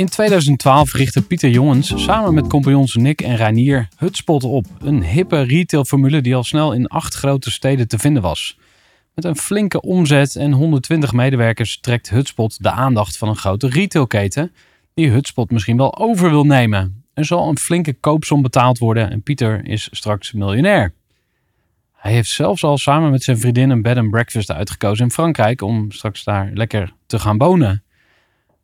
In 2012 richtte Pieter Jongens samen met compagnons Nick en Reinier Hutspot op. Een hippe retailformule die al snel in acht grote steden te vinden was. Met een flinke omzet en 120 medewerkers trekt Hutspot de aandacht van een grote retailketen die Hutspot misschien wel over wil nemen. Er zal een flinke koopsom betaald worden en Pieter is straks miljonair. Hij heeft zelfs al samen met zijn vriendin een bed and breakfast uitgekozen in Frankrijk om straks daar lekker te gaan wonen.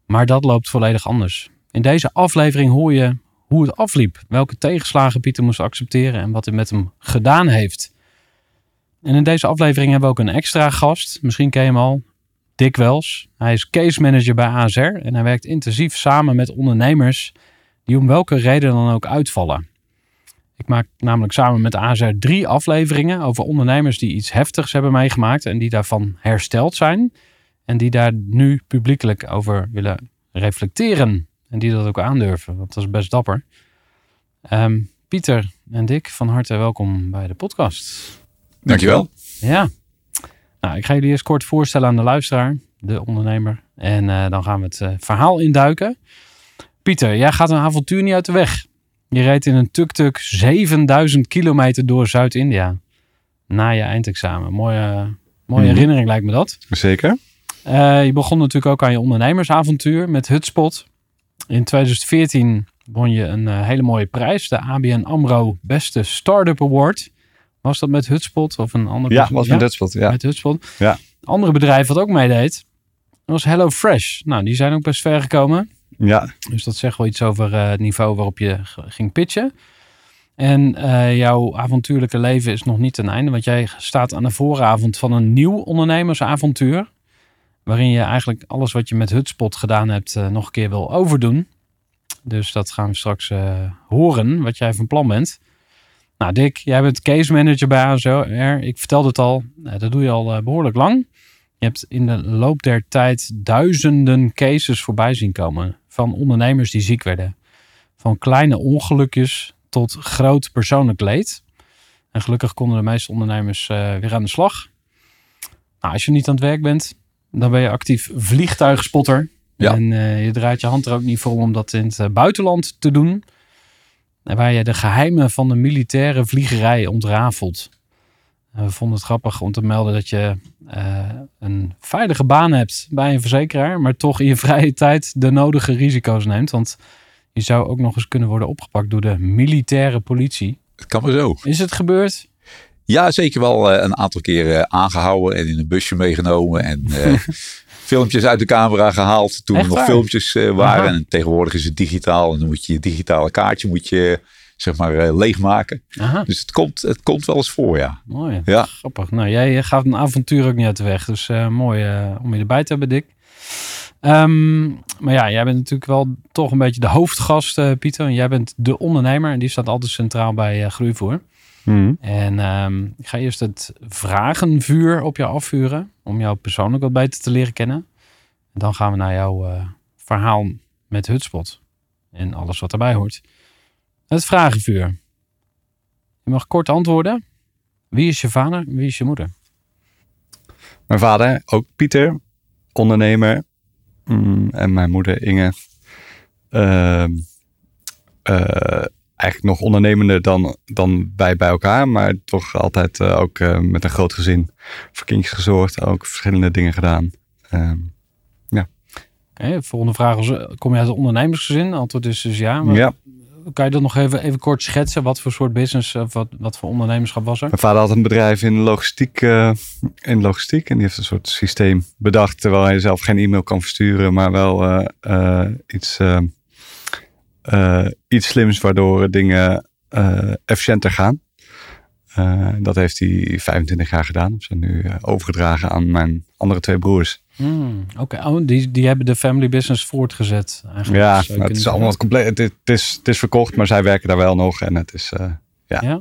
Maar dat loopt volledig anders. In deze aflevering hoor je hoe het afliep, welke tegenslagen Pieter moest accepteren en wat hij met hem gedaan heeft. En in deze aflevering hebben we ook een extra gast. Misschien ken je hem al. Dick Wels. Hij is case manager bij ASR en hij werkt intensief samen met ondernemers die om welke reden dan ook uitvallen. Ik maak namelijk samen met ASR drie afleveringen over ondernemers die iets heftigs hebben meegemaakt en die daarvan hersteld zijn. En die daar nu publiekelijk over willen reflecteren. En die dat ook aandurven, want dat is best dapper. Ehm, Pieter en Dick, van harte welkom bij de podcast. Dankjewel. Ja. Nou, ik ga jullie eerst kort voorstellen aan de luisteraar, de ondernemer. En eh, dan gaan we het eh, verhaal induiken. Pieter, jij gaat een avontuur niet uit de weg. Je reed in een tuk-tuk 7000 kilometer door Zuid-India. Na je eindexamen. Mooie, mooie Mhm. herinnering lijkt me dat. Zeker. Eh, je begon natuurlijk ook aan je ondernemersavontuur met Hutspot. In 2014 won je een eh, hele mooie prijs. De ABN AMRO Beste Startup Award. Was dat met Hutspot of een ander Ja, bedrijf? was met Dutspot. Ja. met Hutspot. Ja. Andere bedrijf wat ook meedeed, was HelloFresh. Nou, die zijn ook best ver gekomen. ja, Dus dat zegt wel iets over eh, het niveau waarop je ging pitchen. En jouw avontuurlijke leven is nog niet ten einde, want jij staat aan de vooravond van een nieuw ondernemersavontuur. Waarin je eigenlijk alles wat je met Hutspot gedaan hebt eh, nog een keer wil overdoen. Dus dat gaan we straks eh, horen, wat jij van plan bent. Nou Dick, jij bent case manager bij ASR. Ik vertelde het al, eh, dat doe je al eh, behoorlijk lang. Je hebt in de loop der tijd duizenden cases voorbij zien komen. Van ondernemers die ziek werden. Van kleine ongelukjes tot groot persoonlijk leed. En gelukkig konden de meeste ondernemers weer aan de slag. Nou, als je niet aan het werk bent, dan ben je actief vliegtuigspotter. Ja. En eh, je draait je hand er ook niet voor om dat in het eh, buitenland te doen. En waar je de geheimen van de militaire vliegerij ontrafelt. En we vonden het grappig om te melden dat je eh, een veilige baan hebt bij een verzekeraar, maar toch in je vrije tijd de nodige risico's neemt. Want je zou ook nog eens kunnen worden opgepakt door de militaire politie. het kan maar zo. Is het gebeurd? Ja, zeker wel eh, een aantal keren aangehouden en in een busje meegenomen. En eh, filmpjes uit de camera gehaald toen Echt er nog waar? filmpjes eh, waren. Aha. En tegenwoordig is het digitaal. En dan moet je je digitale kaartje moet je, zeg maar leegmaken. Aha, Dus het komt, het komt wel eens voor, ja. mooi. Ja. Grappig. Nou, jij gaat een avontuur ook niet uit de weg. Dus mooi om je erbij te hebben, Dick. Ehm, maar ja, jij bent natuurlijk wel toch een beetje de hoofdgast, eh, Pieter. En jij bent de ondernemer en die staat altijd centraal bij eh, Groeivoer. En ehm, ik ga eerst het vragenvuur op jou afvuren. Om jou persoonlijk wat beter te leren kennen. En dan gaan we naar jouw eh, verhaal met Hutspot. En alles wat erbij hoort. Het vragenvuur. Je mag kort antwoorden. Wie is je vader? Wie is je moeder? Mijn vader, ook Pieter, ondernemer. Mm, en mijn moeder Inge. Ehm, eh, eigenlijk nog ondernemender dan, dan wij bij elkaar. Maar toch altijd eh, ook eh, met een groot gezin voor kindjes gezorgd. Ook verschillende dingen gedaan. Ehm, Oké, volgende vraag is, eh, kom je uit een ondernemersgezin? Antwoord is dus ja. Maar ja, Kan je dat nog even, even kort schetsen? Wat voor soort business of wat, wat voor ondernemerschap was er? Mijn vader had een bedrijf in logistiek, in logistiek. En die heeft een soort systeem bedacht. Terwijl hij zelf geen e-mail kan versturen. Maar wel iets, eh, iets slims waardoor dingen eh, efficiënter gaan. Eh, dat heeft hij 25 jaar gedaan. Dat zijn nu overgedragen aan mijn andere twee broers. Hmm, Oké, oh, die, die hebben de family business voortgezet. Eigenlijk, Ja, het is allemaal compleet. Het, is- het, is, het is verkocht, maar zij werken daar wel nog. En het is... ja. Ja,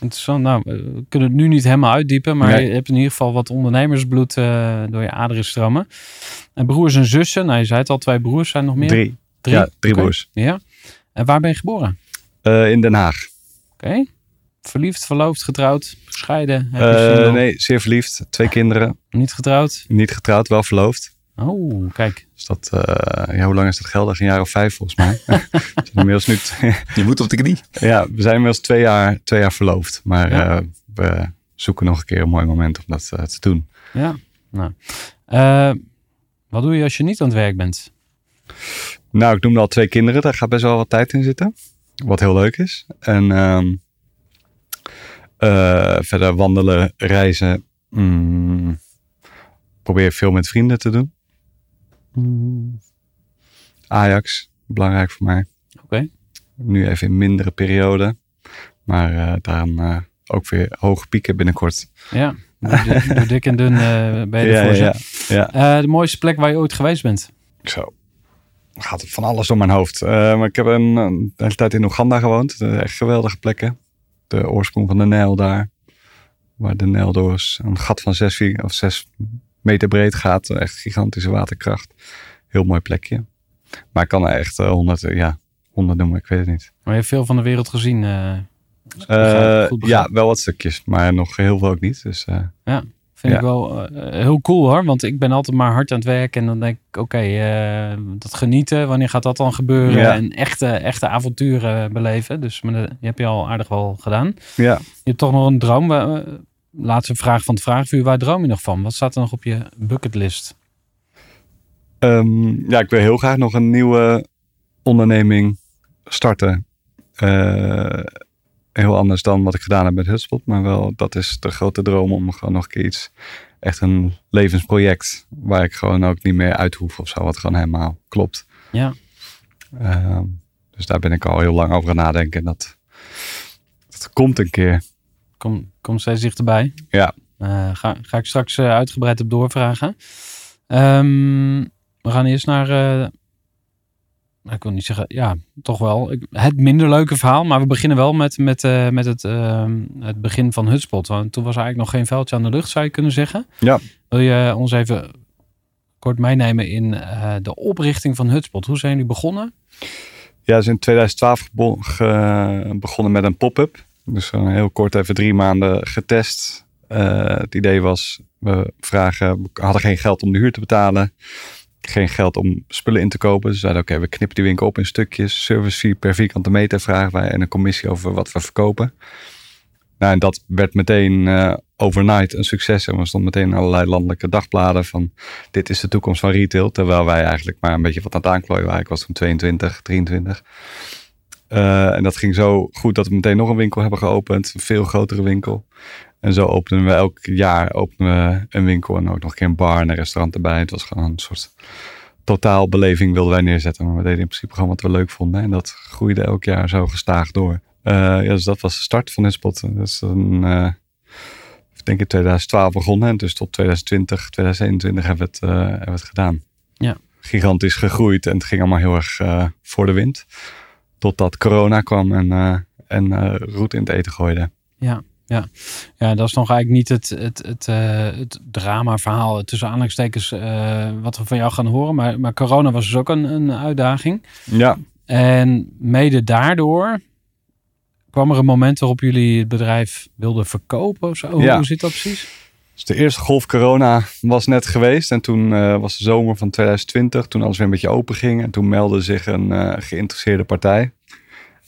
interessant. Nou, we kunnen het nu niet helemaal uitdiepen, maar Nee. je hebt in ieder geval wat ondernemersbloed door je aderen stromen. En broers en zussen, nou je zei het al, twee broers zijn nog meer? drie. Drie? Ja, drie Oké. broers. Ja. En waar ben je geboren? Eh, in Den Haag. Oké. Verliefd, verloofd, getrouwd, gescheiden? Heb je Eh, nee, zeer verliefd. Twee kinderen. Niet getrouwd? Niet getrouwd, wel verloofd. Oh, kijk. Dus dat, eh, ja, hoe lang is dat geldig? Een jaar of vijf volgens mij. Inmiddels nu Je moet op de knie. ja, we zijn inmiddels twee jaar, twee jaar verloofd. Maar Ja. eh, we zoeken nog een keer een mooi moment om dat te doen. Ja. Nou. Eh, wat doe je als je niet aan het werk bent? Nou, ik noemde al twee kinderen. Daar gaat best wel wat tijd in zitten. Wat heel leuk is. En ehm, eh, verder wandelen, reizen. Mm, probeer veel met vrienden te doen. Mm, Ajax, belangrijk voor mij. Oké. Nu even in mindere periode. Maar eh daarom eh, ook weer hoge pieken binnenkort. Ja. Door dik- en dun ben je Ja, de mooiste plek waar je ooit geweest bent? Zo. Gaat van alles door mijn hoofd. Eh, maar ik heb een, een hele tijd in Oeganda gewoond. Echt geweldige plekken. De oorsprong van de Nijl daar. Waar de Nijl door is. Een gat van zes, vier- of zes meter breed gaat. Echt gigantische waterkracht. Heel mooi plekje. Maar ik kan er echt eh, honderd, ja, honderd noemen. Ik weet het niet. Maar je hebt veel van de wereld gezien. eh, begrijp- ja, wel wat stukjes. Maar nog heel veel ook niet. Dus eh, Vind Ja. ik wel eh, heel cool hoor. Want ik ben altijd maar hard aan het werk. En dan denk ik, oké, eh, dat genieten. Wanneer gaat dat dan gebeuren? Ja. En echte, echte avonturen beleven. Dus maar dat- die heb je al aardig wel gedaan. ja. Je hebt toch nog een droom. Eh, Laatste vraag van het vraagvuur. Waar droom je nog van? Wat staat er nog op je bucketlist? Ehm, ja, ik wil heel graag nog een nieuwe onderneming starten. Eh, heel anders dan wat ik gedaan heb met Hutspot. Maar wel, dat is de grote droom om gewoon nog een keer iets, echt een levensproject. Waar ik gewoon ook niet meer uit hoef of zo. Wat gewoon helemaal klopt. Ja. Ehm, dus daar ben ik al heel lang over aan nadenken. En dat, dat komt een keer. Kom, kom steeds dichterbij. Ja. Eh, ga, ga ik straks eh, uitgebreid op doorvragen. Ehm, we gaan eerst naar... ik wil niet zeggen, ja, toch wel. Het minder leuke verhaal, maar we beginnen wel met, met, eh, met het, ehm, het begin van Hutspot. Want toen was er eigenlijk nog geen veldje aan de lucht, zou je kunnen zeggen. Ja. Wil je ons even kort meenemen in eh, de oprichting van Hutspot? Hoe zijn jullie begonnen? Ja, is in 2012 gebo- ge- begonnen met een pop-up. Dus heel kort even drie maanden getest. Eh, het idee was, we vragen, we hadden geen geld om de huur te betalen. Geen geld om spullen in te kopen. We zeiden, oké, we knippen die winkel op in stukjes. Service fee per vierkante meter vragen wij. En een commissie over wat we verkopen. Nou, en dat werd meteen eh, overnight een succes. En we stonden meteen allerlei landelijke dagbladen van... dit is de toekomst van retail. Terwijl wij eigenlijk maar een beetje wat aan het aanklooien waren. Ik was toen 22, 23. Eh, en dat ging zo goed dat we meteen nog een winkel hebben geopend. Een veel grotere winkel. En zo openen we elk jaar openen we een winkel. En ook nog een keer een bar en een restaurant erbij. Het was gewoon een soort totaalbeleving wilden wij neerzetten. Maar we deden in principe gewoon wat we leuk vonden. En dat groeide elk jaar zo gestaag door. Eh, ja, dus dat was de start van Hutspot. Dat is een, eh, ik denk in 2012 begonnen. En dus tot 2020, 2021 hebben we het, eh, hebben we het gedaan. Ja. Gigantisch gegroeid. En het ging allemaal heel erg voor de wind. Totdat corona kwam en, en roet in het eten gooide. Ja, dat is nog eigenlijk niet het, het, het, eh, het drama-verhaal tussen aanhalingstekens eh, wat we van jou gaan horen. Maar, maar corona was dus ook een, een uitdaging. Ja, En mede daardoor kwam er een moment waarop jullie het bedrijf wilden verkopen of zo? Hoe- Ja. Hoe zit dat precies? Dus de eerste golf corona was net geweest. En toen eh, was de zomer van 2020. Toen alles weer een beetje open ging. En toen meldde zich een geïnteresseerde partij.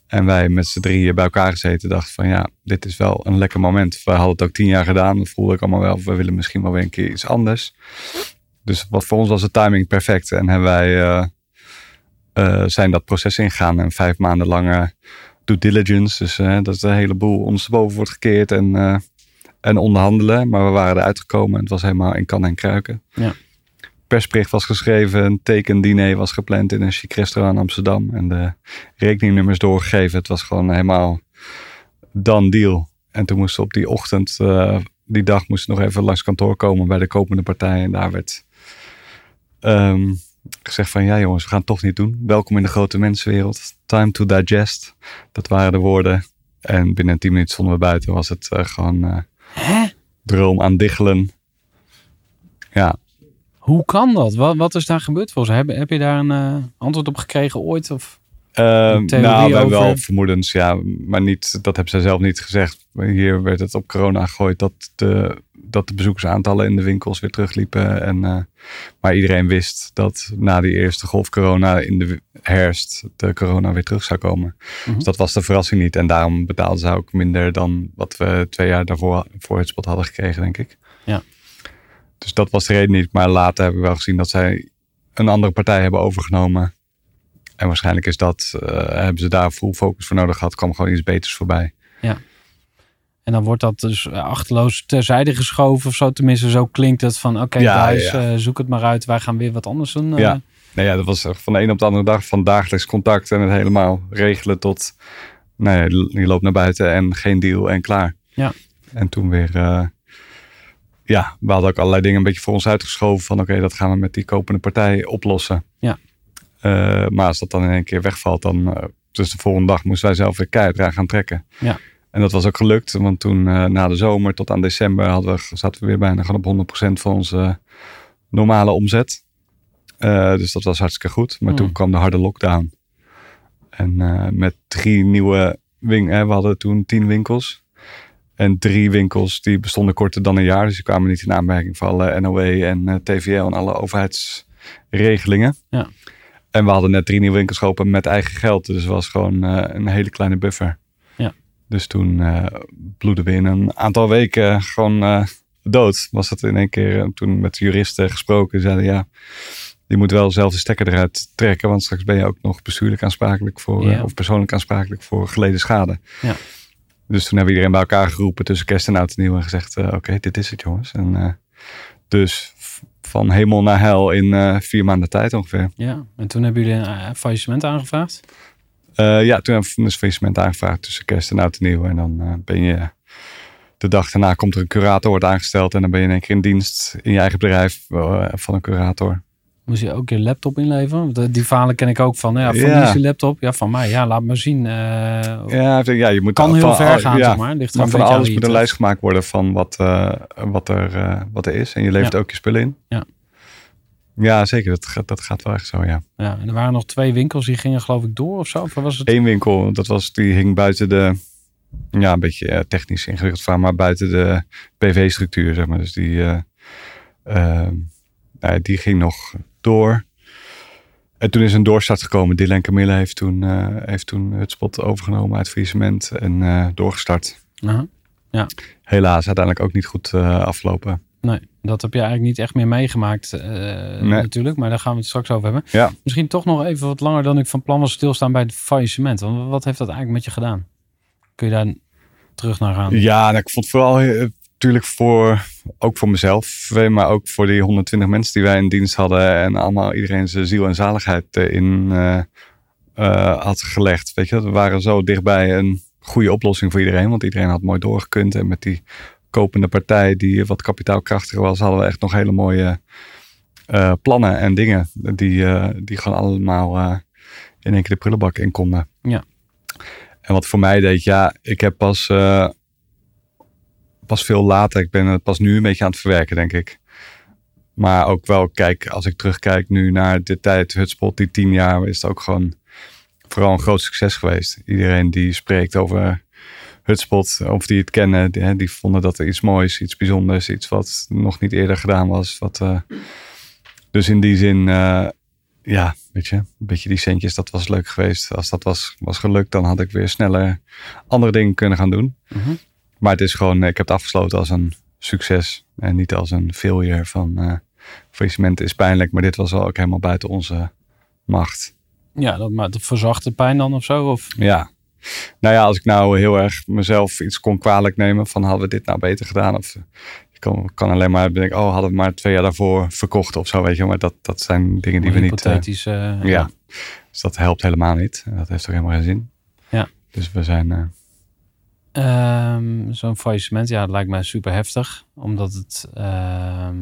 En wij met z'n drieën bij elkaar gezeten dachten van ja, dit is wel een lekker moment. We hadden het ook tien jaar gedaan. Dat voelde ik allemaal wel. We willen misschien wel weer een keer iets anders. Dus wat voor ons was de timing perfect. En hebben wij eh, eh, zijn dat proces ingegaan. En vijf maanden lang eh, due diligence. Dus eh, dat de hele boel ondersteboven wordt gekeerd. En en onderhandelen. Maar we waren eruit gekomen en het was helemaal in kan en kruiken. Ja. Persbericht was geschreven, een tekendiner was gepland in een chic restaurant in Amsterdam. En de rekeningnummers doorgegeven. Het was gewoon helemaal done deal. En toen moesten op die ochtend, eh, die dag moesten nog even langs kantoor komen bij de kopende partij. En daar werd ehm, gezegd van ja jongens, we gaan het toch niet doen. Welkom in de grote mensenwereld. Time to digest. Dat waren de woorden. En binnen 10 minuten stonden we buiten. Was het eh, gewoon Hè? droom aan diggelen. Ja, Hoe kan dat? Wat, wat is daar gebeurd volgens Heb, heb je daar een eh, antwoord op gekregen ooit? Of? Ehm, nou, we hebben wel vermoedens, ja, maar niet, dat hebben zij zelf niet gezegd. Hier werd het op corona gegooid dat de, dat de bezoekersaantallen in de winkels weer terugliepen. En, eh, maar iedereen wist dat na die eerste golf corona in de herfst de corona weer terug zou komen. Mhm. Dus dat was de verrassing niet. En daarom betaalden ze ook minder dan wat we twee jaar daarvoor voor het spot hadden gekregen, denk ik. Ja. Dus dat was de reden niet. Maar later hebben we wel gezien dat zij een andere partij hebben overgenomen. En waarschijnlijk is dat, eh, hebben ze daar full focus voor nodig gehad. kwam gewoon iets beters voorbij. En dan wordt dat dus achterloos terzijde geschoven of zo. Tenminste, zo klinkt het van oké Ja, guys, ja. eh, zoek het maar uit. Wij gaan weer wat anders doen. eh. Ja. Nou ja, dat was van de een op de andere dag van dagelijks contact en het helemaal regelen tot, nou ja, je loopt naar buiten en geen deal en klaar. Ja. En toen weer, eh, ja, we hadden ook allerlei dingen een beetje voor ons uitgeschoven van oké, dat gaan we met die kopende partij oplossen. Ja. Eh, maar als dat dan in één keer wegvalt, dan, eh, dus de volgende dag moesten wij zelf weer keihard eraan gaan trekken. Ja. En dat was ook gelukt, want toen eh, na de zomer tot aan december hadden we, zaten we weer bijna gewoon op 100% van onze normale omzet. Dus dat was hartstikke goed. Maar Hmm. toen kwam de harde lockdown. En met drie nieuwe winkels, we hadden toen tien winkels. En drie winkels die bestonden korter dan een jaar. Dus die kwamen niet in aanmerking voor alle NOW en eh, TVL en alle overheidsregelingen. Ja. En we hadden net drie nieuwe winkels geopend met eigen geld. Dus het was gewoon eh, een hele kleine buffer. Ja. Dus toen eh bloedden we in een aantal weken gewoon dood. Was het in één keer, toen met juristen gesproken, zeiden ja, je moet wel zelf de stekker eruit trekken. Want straks ben je ook nog bestuurlijk aansprakelijk voor, Ja. of persoonlijk aansprakelijk voor geleden schade. Ja. Dus toen hebben we iedereen bij elkaar geroepen tussen kerst en oud en nieuw en gezegd, eh, oké, dit is het jongens. En eh, dus van hemel naar hel in eh, vier maanden tijd ongeveer. ja. En toen hebben jullie een faillissement aangevraagd. Ja, toen hebben we een faillissement aangevraagd tussen kerst en oud en nieuw. En dan ben je, de dag daarna komt er een curator wordt aangesteld. En dan ben je in één keer in dienst in je eigen bedrijf van een curator. Moest je ook je laptop inleveren? Eh, Die verhalen ken ik ook van. Ja, van Ja. je laptop? Ja, van mij. Ja, laat maar zien. eh, Ja, ja je moet kan al- heel van ver gaan, ja, zeg maar. Ligt Maar van alles moet een lijst gemaakt worden van wat, eh, wat, er, wat er is. En je levert Ja. ook je spullen in. Ja. Ja, zeker. Dat, gaat- dat gaat wel echt zo, ja. Ja, en er waren nog twee winkels die gingen geloof ik door of zo. Of was het? Eén winkel, dat was, die hing buiten de, ja, een beetje technisch ingewikkeld van, maar buiten de PV-structuur, zeg maar. Dus die, eh, eh, nou ja, die ging nog door. En toen is een doorstart gekomen. Dylan Camille heeft toen, eh, heeft toen het spot overgenomen uit faillissement en eh, doorgestart. Aha. Helaas, uiteindelijk ook niet goed eh, afgelopen. Nee, dat heb je eigenlijk niet echt meer meegemaakt natuurlijk. Maar daar gaan we het straks over hebben. Ja. Misschien toch nog even wat langer dan ik van plan was stilstaan bij het faillissement. Want wat heeft dat eigenlijk met je gedaan? Kun je daar terug naar gaan? Ja, nou, ik vond vooral natuurlijk voor, ook voor mezelf, eh, maar ook voor die 120 mensen die wij in dienst hadden en allemaal iedereen zijn ziel en zaligheid in eh, eh, had gelegd. Weet je, we waren zo dichtbij een goede oplossing voor iedereen, want iedereen had mooi doorgekund en met die kopende partij die wat kapitaalkrachtiger was, hadden we echt nog hele mooie eh, plannen en dingen die, eh, die gewoon allemaal eh, in één keer de prullenbak in konden. Ja. En wat voor mij deed, ja, ik heb pas eh, pas veel later. Ik ben het pas nu een beetje aan het verwerken, denk ik. Maar ook wel, kijk, als ik terugkijk nu naar de tijd, Hutspot, die tien jaar, is het ook gewoon vooral een groot succes geweest. Iedereen die spreekt over Hutspot, of die het kennen, die, die vonden dat er iets moois, iets bijzonders, iets wat nog niet eerder gedaan was. Wat, eh, dus in die zin, eh, ja, weet je, een beetje die centjes, dat was leuk geweest. Als dat was, was gelukt, dan had ik weer sneller andere dingen kunnen gaan doen. Mhm. Maar het is gewoon, ik heb het afgesloten als een succes en niet als een failure van eh faillissement is pijnlijk, maar dit was wel ook helemaal buiten onze macht. Ja, dat, maar dat verzacht de pijn dan of zo? Of? Ja. Nou ja, als ik nou heel erg mezelf iets kon kwalijk nemen van hadden we dit nou beter gedaan? Of je kan, kan alleen maar denken, oh hadden we maar twee jaar daarvoor verkocht of zo, weet je. Maar dat, dat zijn dingen die we niet... eh, Hypothetisch. eh, ja. Dus dat helpt helemaal niet. Dat heeft toch helemaal geen zin. Ja. Dus we zijn... eh, Ehm, Zo'n faillissement, ja, dat lijkt mij super heftig. Omdat het ehm,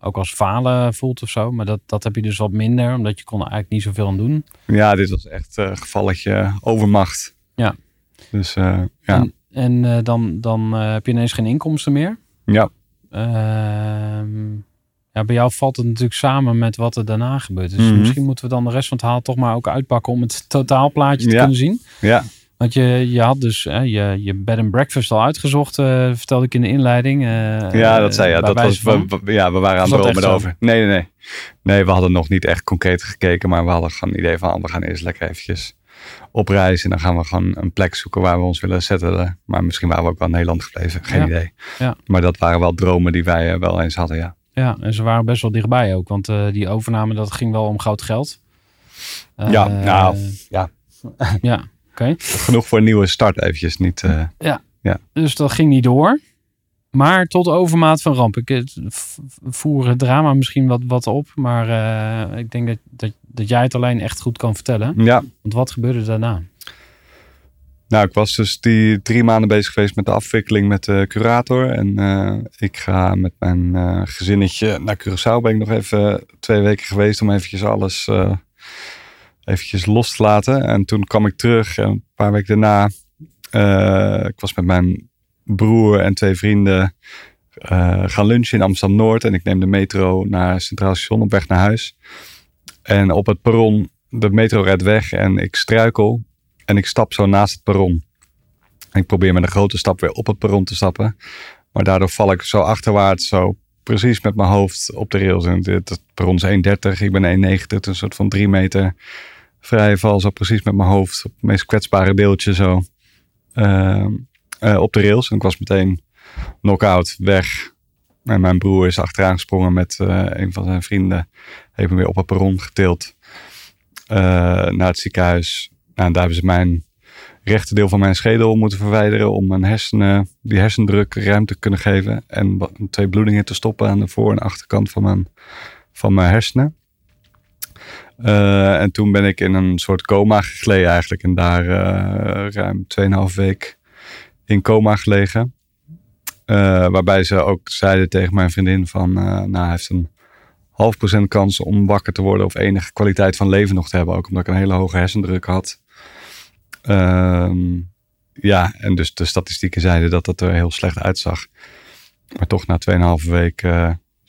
ook als falen voelt of zo. Maar dat, dat heb je dus wat minder, omdat je kon er eigenlijk niet zoveel aan doen. ja, dit was echt een gevalletje overmacht. Ja. Dus eh, ja. En, en eh, dan, dan eh, heb je ineens geen inkomsten meer. ja. Ehm, ja, bij jou valt het natuurlijk samen met wat er daarna gebeurt. Dus Mhm. misschien moeten we dan de rest van het verhaal toch maar ook uitpakken om het totaalplaatje te Ja. kunnen zien. Ja. Want je, je had dus hè, je, je bed and breakfast al uitgezocht, eh, vertelde ik in de inleiding. eh, Ja, dat zei je. bij Dat was, we, we- ja, we waren aan het zo? erover. Nee, nee, nee. Nee, we hadden nog niet echt concreet gekeken. Maar we hadden gewoon een idee van, we gaan eerst lekker eventjes op reis. En dan gaan we gewoon een plek zoeken waar we ons willen zetten. Maar misschien waren we ook wel in Nederland gebleven. Geen Ja. idee. Ja. Maar dat waren wel dromen die wij eh, wel eens hadden, ja. Ja, en ze waren best wel dichtbij ook. Want eh, die overname, dat ging wel om goud geld. Eh, Ja, nou, ja. Ja, Genoeg voor een nieuwe start eventjes. Niet, eh, Dus dat ging niet door. Maar tot overmaat van ramp. Ik v- voer het drama misschien wat, wat op. Maar eh, ik denk dat, dat, dat jij het alleen echt goed kan vertellen. ja. Want wat gebeurde daarna? Nou, ik was dus die drie maanden bezig geweest met de afwikkeling met de curator. En eh, ik ga met mijn eh, gezinnetje naar Curaçao. Ben ik nog even twee weken geweest om eventjes alles eh, eventjes los te laten. En toen kwam ik terug en een paar weken daarna... eh, ik was met mijn broer en twee vrienden eh, gaan lunchen in Amsterdam-Noord. En ik neem de metro naar Centraal Station op weg naar huis. En op het perron, de metro redt weg en ik struikel. En ik stap zo naast het perron. En ik probeer met een grote stap weer op het perron te stappen. Maar daardoor val ik zo achterwaarts, zo precies met mijn hoofd op de rails. En dit, het perron is 1,30, ik ben 1,90, dus een soort van 3 meter vrij val. Zo precies met mijn hoofd op het meest kwetsbare deeltje zo ehm, eh, op de rails. En ik was meteen knock-out, weg. En mijn broer is achteraan gesprongen met eh, een van zijn vrienden. Heeft me weer op het perron getild. eh, naar het ziekenhuis. Nou, daar hebben ze mijn rechterdeel van mijn schedel moeten verwijderen om mijn hersenen, die hersendruk ruimte te kunnen geven en twee bloedingen te stoppen aan de voor- en achterkant van mijn, van mijn hersenen. Eh, en toen ben ik in een soort coma gegleden eigenlijk en daar eh, ruim 2,5 week in coma gelegen. Eh, waarbij ze ook zeiden tegen mijn vriendin van, nou hij heeft een half procent kans om wakker te worden of enige kwaliteit van leven nog te hebben. Ook omdat ik een hele hoge hersendruk had. Ehm, ja, en dus de statistieken zeiden dat het er heel slecht uitzag. Maar toch na 2,5 week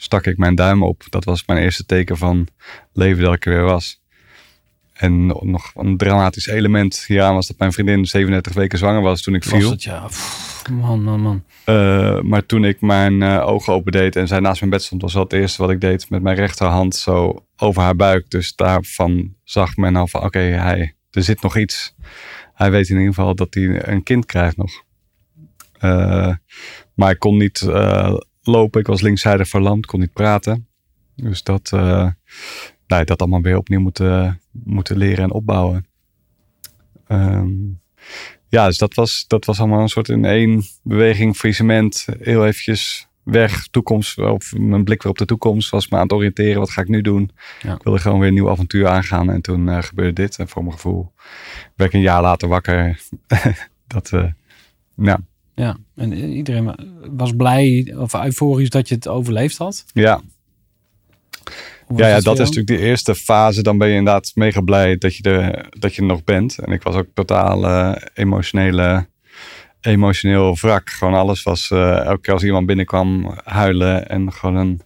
stak ik mijn duim op. Dat was mijn eerste teken van leven dat ik er weer was. En nog een dramatisch element hieraan was dat mijn vriendin 37 weken zwanger was toen ik Was viel. het, ja. Pff, man, man, man. Eh, maar toen ik mijn eh, ogen opendeed en zij naast mijn bed stond, was dat het eerste wat ik deed met mijn rechterhand zo over haar buik. Dus daarvan zag men al van oké, hij er zit nog iets. Hij weet in ieder geval dat hij een kind krijgt nog. Eh, maar ik kon niet lopen. Ik was linkszijdig verlamd, kon niet praten. Dus dat, eh nou, dat allemaal weer opnieuw moeten, moeten leren en opbouwen. Ehm, ja, dus dat was, dat was allemaal een soort in één beweging, faillissement. Heel eventjes weg, toekomst, of mijn blik weer op de toekomst was me aan het oriënteren. Wat ga ik nu doen? Ja. Ik wilde gewoon weer een nieuw avontuur aangaan. En toen eh, gebeurde dit. En voor mijn gevoel werd ik een jaar later wakker. dat, eh nou, Ja, en iedereen wa- was blij of euforisch dat je het overleefd had. ja. Ja, ja, dat is natuurlijk de eerste fase. Dan ben je inderdaad mega blij dat je er, dat je er nog bent. En ik was ook totaal eh, emotionele, emotioneel wrak. Gewoon alles was, eh, elke keer als iemand binnenkwam, huilen. En gewoon een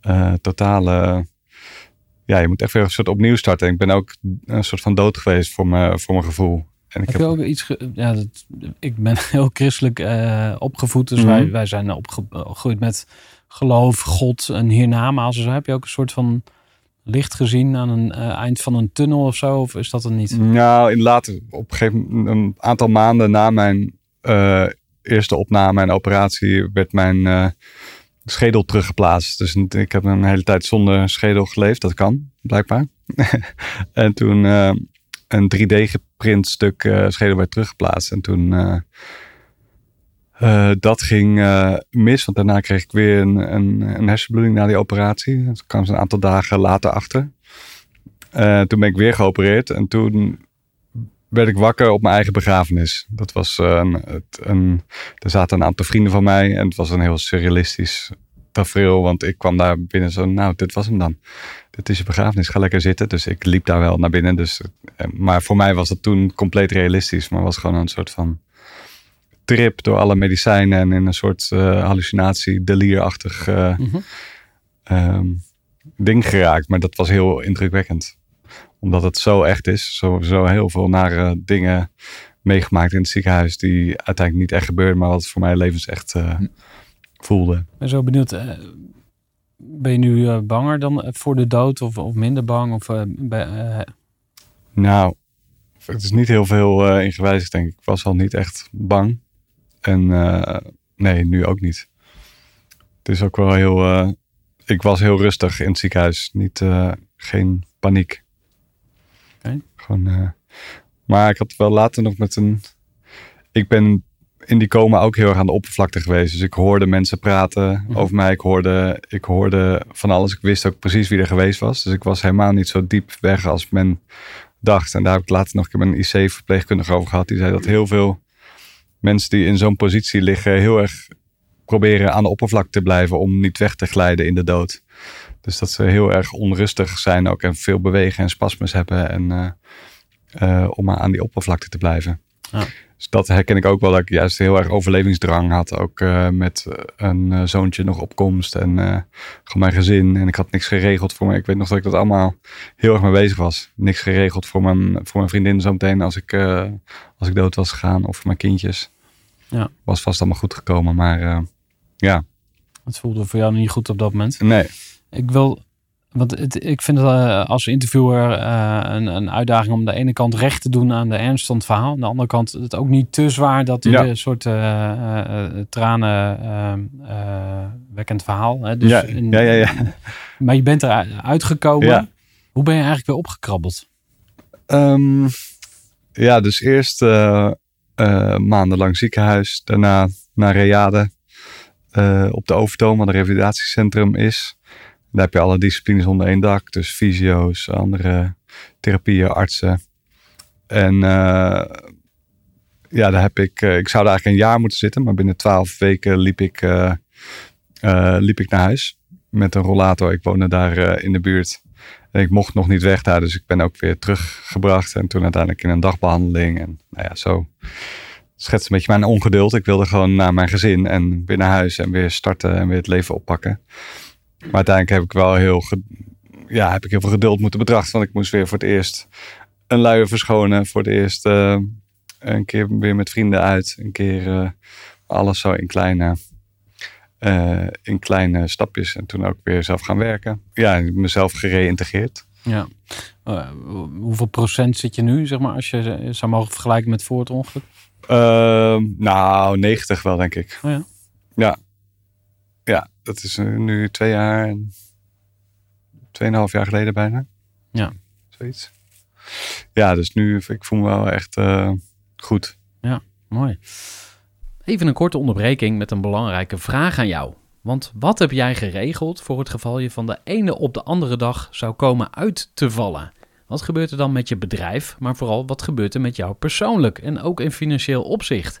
eh, totale... Ja, je moet echt weer een soort opnieuw starten. Ik ben ook een soort van dood geweest voor, me, voor mijn gevoel. En ik Heb je ook iets... ge- ja, dat, ik ben heel christelijk eh, opgevoed. Dus Mhm. wij, wij zijn opgegroeid met geloof, God en hiernamaals. Dus heb je ook een soort van licht gezien aan een eh, eind van een tunnel of zo? Of is dat er niet? Nou, in later, op een gegeven moment, een aantal maanden na mijn eh, eerste opname en operatie, werd mijn schedel teruggeplaatst. Dus ik heb een hele tijd zonder schedel geleefd. Dat kan, blijkbaar. en toen een 3D-geprint stuk eh, schedel werd teruggeplaatst. En toen eh, eh, dat ging mis, want daarna kreeg ik weer een, een, een hersenbloeding na die operatie. Dat kwam ze een aantal dagen later achter. Toen ben ik weer geopereerd en toen werd ik wakker op mijn eigen begrafenis. Dat was een, het, een, er zaten een aantal vrienden van mij en het was een heel surrealistisch tafereel, want ik kwam daar binnen zo, nou, dit was hem dan. Dit is je begrafenis, ga lekker zitten. Dus ik liep daar wel naar binnen. Dus, eh, maar voor mij was het toen compleet realistisch, maar was gewoon een soort van trip door alle medicijnen en in een soort eh, hallucinatie, delierachtig eh, Mhm. ehm, ding geraakt. Maar dat was heel indrukwekkend. Omdat het zo echt is. Zo, zo heel veel nare dingen meegemaakt in het ziekenhuis. Die uiteindelijk niet echt gebeurden. Maar wat voor mij levensecht eh voelde. Ik ben zo benieuwd. Ben je nu eh, banger dan eh, voor de dood of, of minder bang? Of, eh, bij, Nou, het is niet heel veel in gewijzigd denk ik. Ik was al niet echt bang. En nee, nu ook niet. Het is ook wel heel... ik was heel rustig in het ziekenhuis. Niet, geen paniek. Gewoon... maar ik had wel later nog met een... Ik ben in die coma ook heel erg aan de oppervlakte geweest. Dus ik hoorde mensen praten Mhm. over mij. Ik hoorde, ik hoorde van alles. Ik wist ook precies wie er geweest was. Dus ik was helemaal niet zo diep weg als men dacht. En daar heb ik later nog een keer met een IC-verpleegkundige over gehad. Die zei dat heel veel mensen die in zo'n positie liggen... heel erg proberen aan de oppervlakte te blijven... om niet weg te glijden in de dood. Dus dat ze heel erg onrustig zijn ook... en veel bewegen en spasmes hebben... En, eh, eh, om maar aan die oppervlakte te blijven. Ja. Dus dat herken ik ook wel, dat ik juist heel erg overlevingsdrang had. Ook eh, met eh, een eh, zoontje nog op komst en eh, gewoon mijn gezin. En ik had niks geregeld voor me. Ik weet nog dat ik dat allemaal heel erg mee bezig was. Niks geregeld voor mijn, voor mijn vriendin zometeen als ik, als ik dood was gegaan. Of voor mijn kindjes. Ja. Was vast allemaal goed gekomen. Maar ja, het voelde voor jou niet goed op dat moment. nee. Ik wil, want het, ik vind het eh, als interviewer eh, een, een uitdaging om aan de ene kant recht te doen aan de ernst van het verhaal. Aan de andere kant het ook niet te zwaar dat je Ja. een soort eh, eh, eh, tranen eh, eh, wekkend verhaal. Hè? Dus ja, ja, ja, ja. Maar je bent er uitgekomen. Ja. Hoe ben je eigenlijk weer opgekrabbeld? Ehm, ja, dus eerst maandenlang ziekenhuis. Daarna naar Reade. op de Overtoom, waar het revalidatiecentrum is. Daar heb je alle disciplines onder één dak. Dus fysio's, andere therapieën, artsen. En eh, ja, daar heb ik... eh, ik zou daar eigenlijk een jaar moeten zitten. Maar binnen twaalf weken liep ik, eh, liep ik naar huis. Met een rollator. Ik woonde daar in de buurt. En ik mocht nog niet weg daar, dus ik ben ook weer teruggebracht. En toen uiteindelijk in een dagbehandeling. En nou ja, zo schetst een beetje mijn ongeduld. Ik wilde gewoon naar mijn gezin en weer naar huis en weer starten en weer het leven oppakken. Maar uiteindelijk heb ik wel heel, ja, heb ik heel veel geduld moeten betrachten. Want ik moest weer voor het eerst een luier verschonen. Voor het eerst eh, een keer weer met vrienden uit. Een keer eh, alles zo in kleine, eh, in kleine stapjes. En toen ook weer zelf gaan werken. Ja, mezelf gereïntegreerd. Ja. Hoeveel procent zit je nu, zeg maar, als je zou mogen vergelijken met voor het ongeluk? Ehm, nou, 90 wel, denk ik. Oh ja. Ja. Ja, dat is eh, nu twee jaar en tweeënhalf jaar geleden bijna. Ja. Zoiets. Ja, dus nu, ik voel me wel echt eh, goed. Mooi. Even een korte onderbreking met een belangrijke vraag aan jou. Want wat heb jij geregeld voor het geval je van de ene op de andere dag zou komen uit te vallen? Wat gebeurt er dan met je bedrijf, maar vooral wat gebeurt er met jou persoonlijk en ook in financieel opzicht?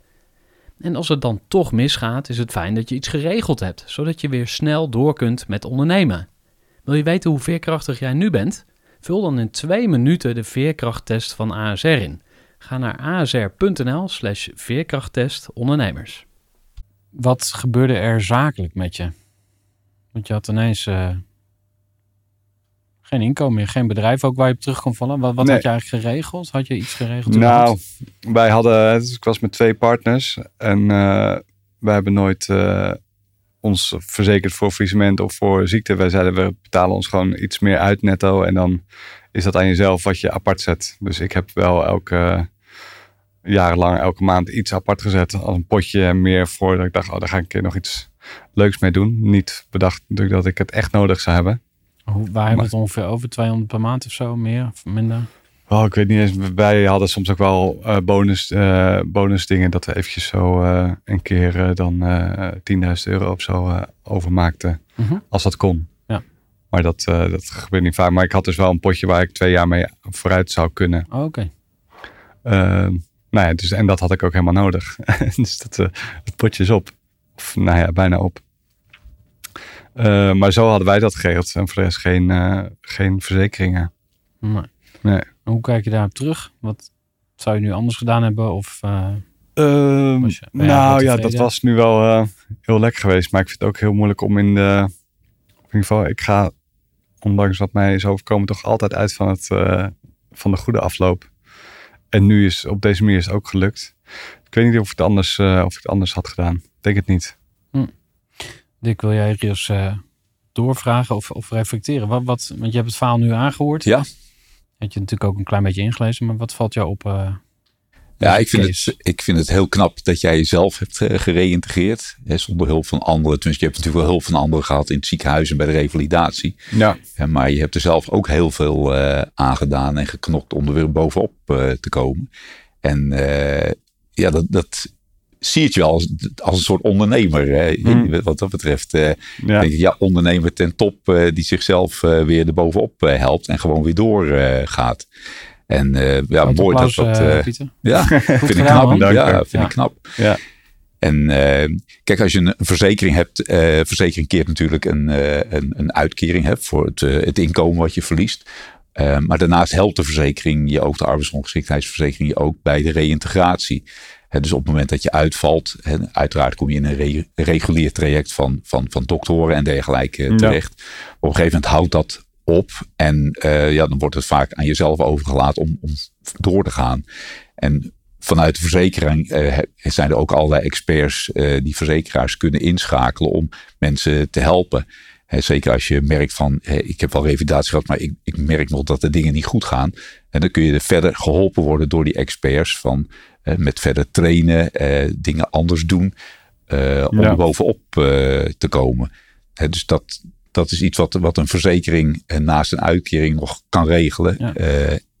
En als het dan toch misgaat, is het fijn dat je iets geregeld hebt, zodat je weer snel door kunt met ondernemen. Wil je weten hoe veerkrachtig jij nu bent? Vul dan in twee minuten de veerkrachttest van ASR in. Ga naar asr.nl slash veerkrachttest ondernemers. Wat gebeurde er zakelijk met je? Want je had ineens uh, geen inkomen meer, geen bedrijf ook waar je op terug kon vallen. Wat, wat Nee. had je eigenlijk geregeld? Had je iets geregeld? Nou, wij hadden, dus ik was met twee partners en uh, wij hebben nooit uh, ons verzekerd voor faillissement of voor ziekte. Wij zeiden we betalen ons gewoon iets meer uit netto en dan is dat aan jezelf wat je apart zet. Dus ik heb wel elke jarenlang elke maand iets apart gezet als een potje meer voor dat ik dacht, oh, daar ga ik een keer nog iets leuks mee doen. Niet bedacht natuurlijk dat ik het echt nodig zou hebben. Hoe, waar hebben we het ongeveer over? 200 per maand of zo? Meer of minder? Oh, ik weet niet eens. Wij hadden soms ook wel uh, bonus, uh, bonus dingen dat we eventjes zo uh, een keer dan 10.000 euro of zo overmaakten. Mhm. -huh. Als dat kon. Ja. Maar dat, dat gebeurt niet vaak. Maar ik had dus wel een potje waar ik twee jaar mee vooruit zou kunnen. Oh, Oké. Okay. nou ja, dus, en dat had ik ook helemaal nodig. dus dat, het potje is op. Of nou ja, bijna op. Uh, maar zo hadden wij dat geregeld. En voor de rest geen, uh, geen verzekeringen. Nee. nee. Hoe kijk je daarop terug? Wat zou je nu anders gedaan hebben? Of, uh, uh, je, nou ja, dat was nu wel eh, heel lekker geweest. Maar ik vind het ook heel moeilijk om in de... In ieder geval, ik ga, ondanks wat mij is overkomen, toch altijd uit van, het, van de goede afloop. En nu is op deze manier is het ook gelukt. Ik weet niet of ik het anders, of ik het anders had gedaan. Ik denk het niet. Dick, wil jij Rios uh, doorvragen of, of reflecteren? Wat, wat, want je hebt het verhaal nu aangehoord. Ja. Had je natuurlijk ook een klein beetje ingelezen, maar wat valt jou op? Uh, ja, ik vind, het, ik vind het heel knap dat jij jezelf hebt uh, gereïntegreerd. Hè, zonder hulp van anderen. Tenminste, je hebt natuurlijk wel hulp van anderen gehad in het ziekenhuis en bij de revalidatie. Ja. ja maar je hebt er zelf ook heel veel uh, aangedaan en geknokt om er weer bovenop uh, te komen. En ja, dat, dat zie je wel als, als een soort ondernemer. Hè? Hmm. Wat dat betreft. Uh, ja. denk ik, ja, ondernemer ten top uh, die zichzelf uh, weer erbovenop helpt en gewoon weer doorgaat. en ja, mooi applaus, dat dat. Ja, vind ik knap. Ja, vind ik knap. Ja. En kijk, als je een verzekering hebt, verzekering keert natuurlijk een, een, een uitkering hebt voor het, het inkomen wat je verliest. Maar daarnaast helpt de verzekering je ook, de arbeidsongeschiktheidsverzekering, je ook bij de reïntegratie. He, dus op het moment dat je uitvalt, he, uiteraard kom je in een re regulier traject van, van, van doktoren en dergelijke terecht. Ja. Op een gegeven moment houdt dat op en uh, ja, dan wordt het vaak aan jezelf overgelaten om, om door te gaan. En vanuit de verzekering uh, zijn er ook allerlei experts uh, die verzekeraars kunnen inschakelen om mensen te helpen. He, zeker als je merkt van, he, ik heb wel revalidatie gehad, maar ik, ik, merk nog dat de dingen niet goed gaan. En dan kun je verder geholpen worden door die experts van met verder trainen, uh, dingen anders doen, uh, om ja. bovenop te komen. He, dus dat, dat is iets wat, wat een verzekering naast een uitkering nog kan regelen. Ja.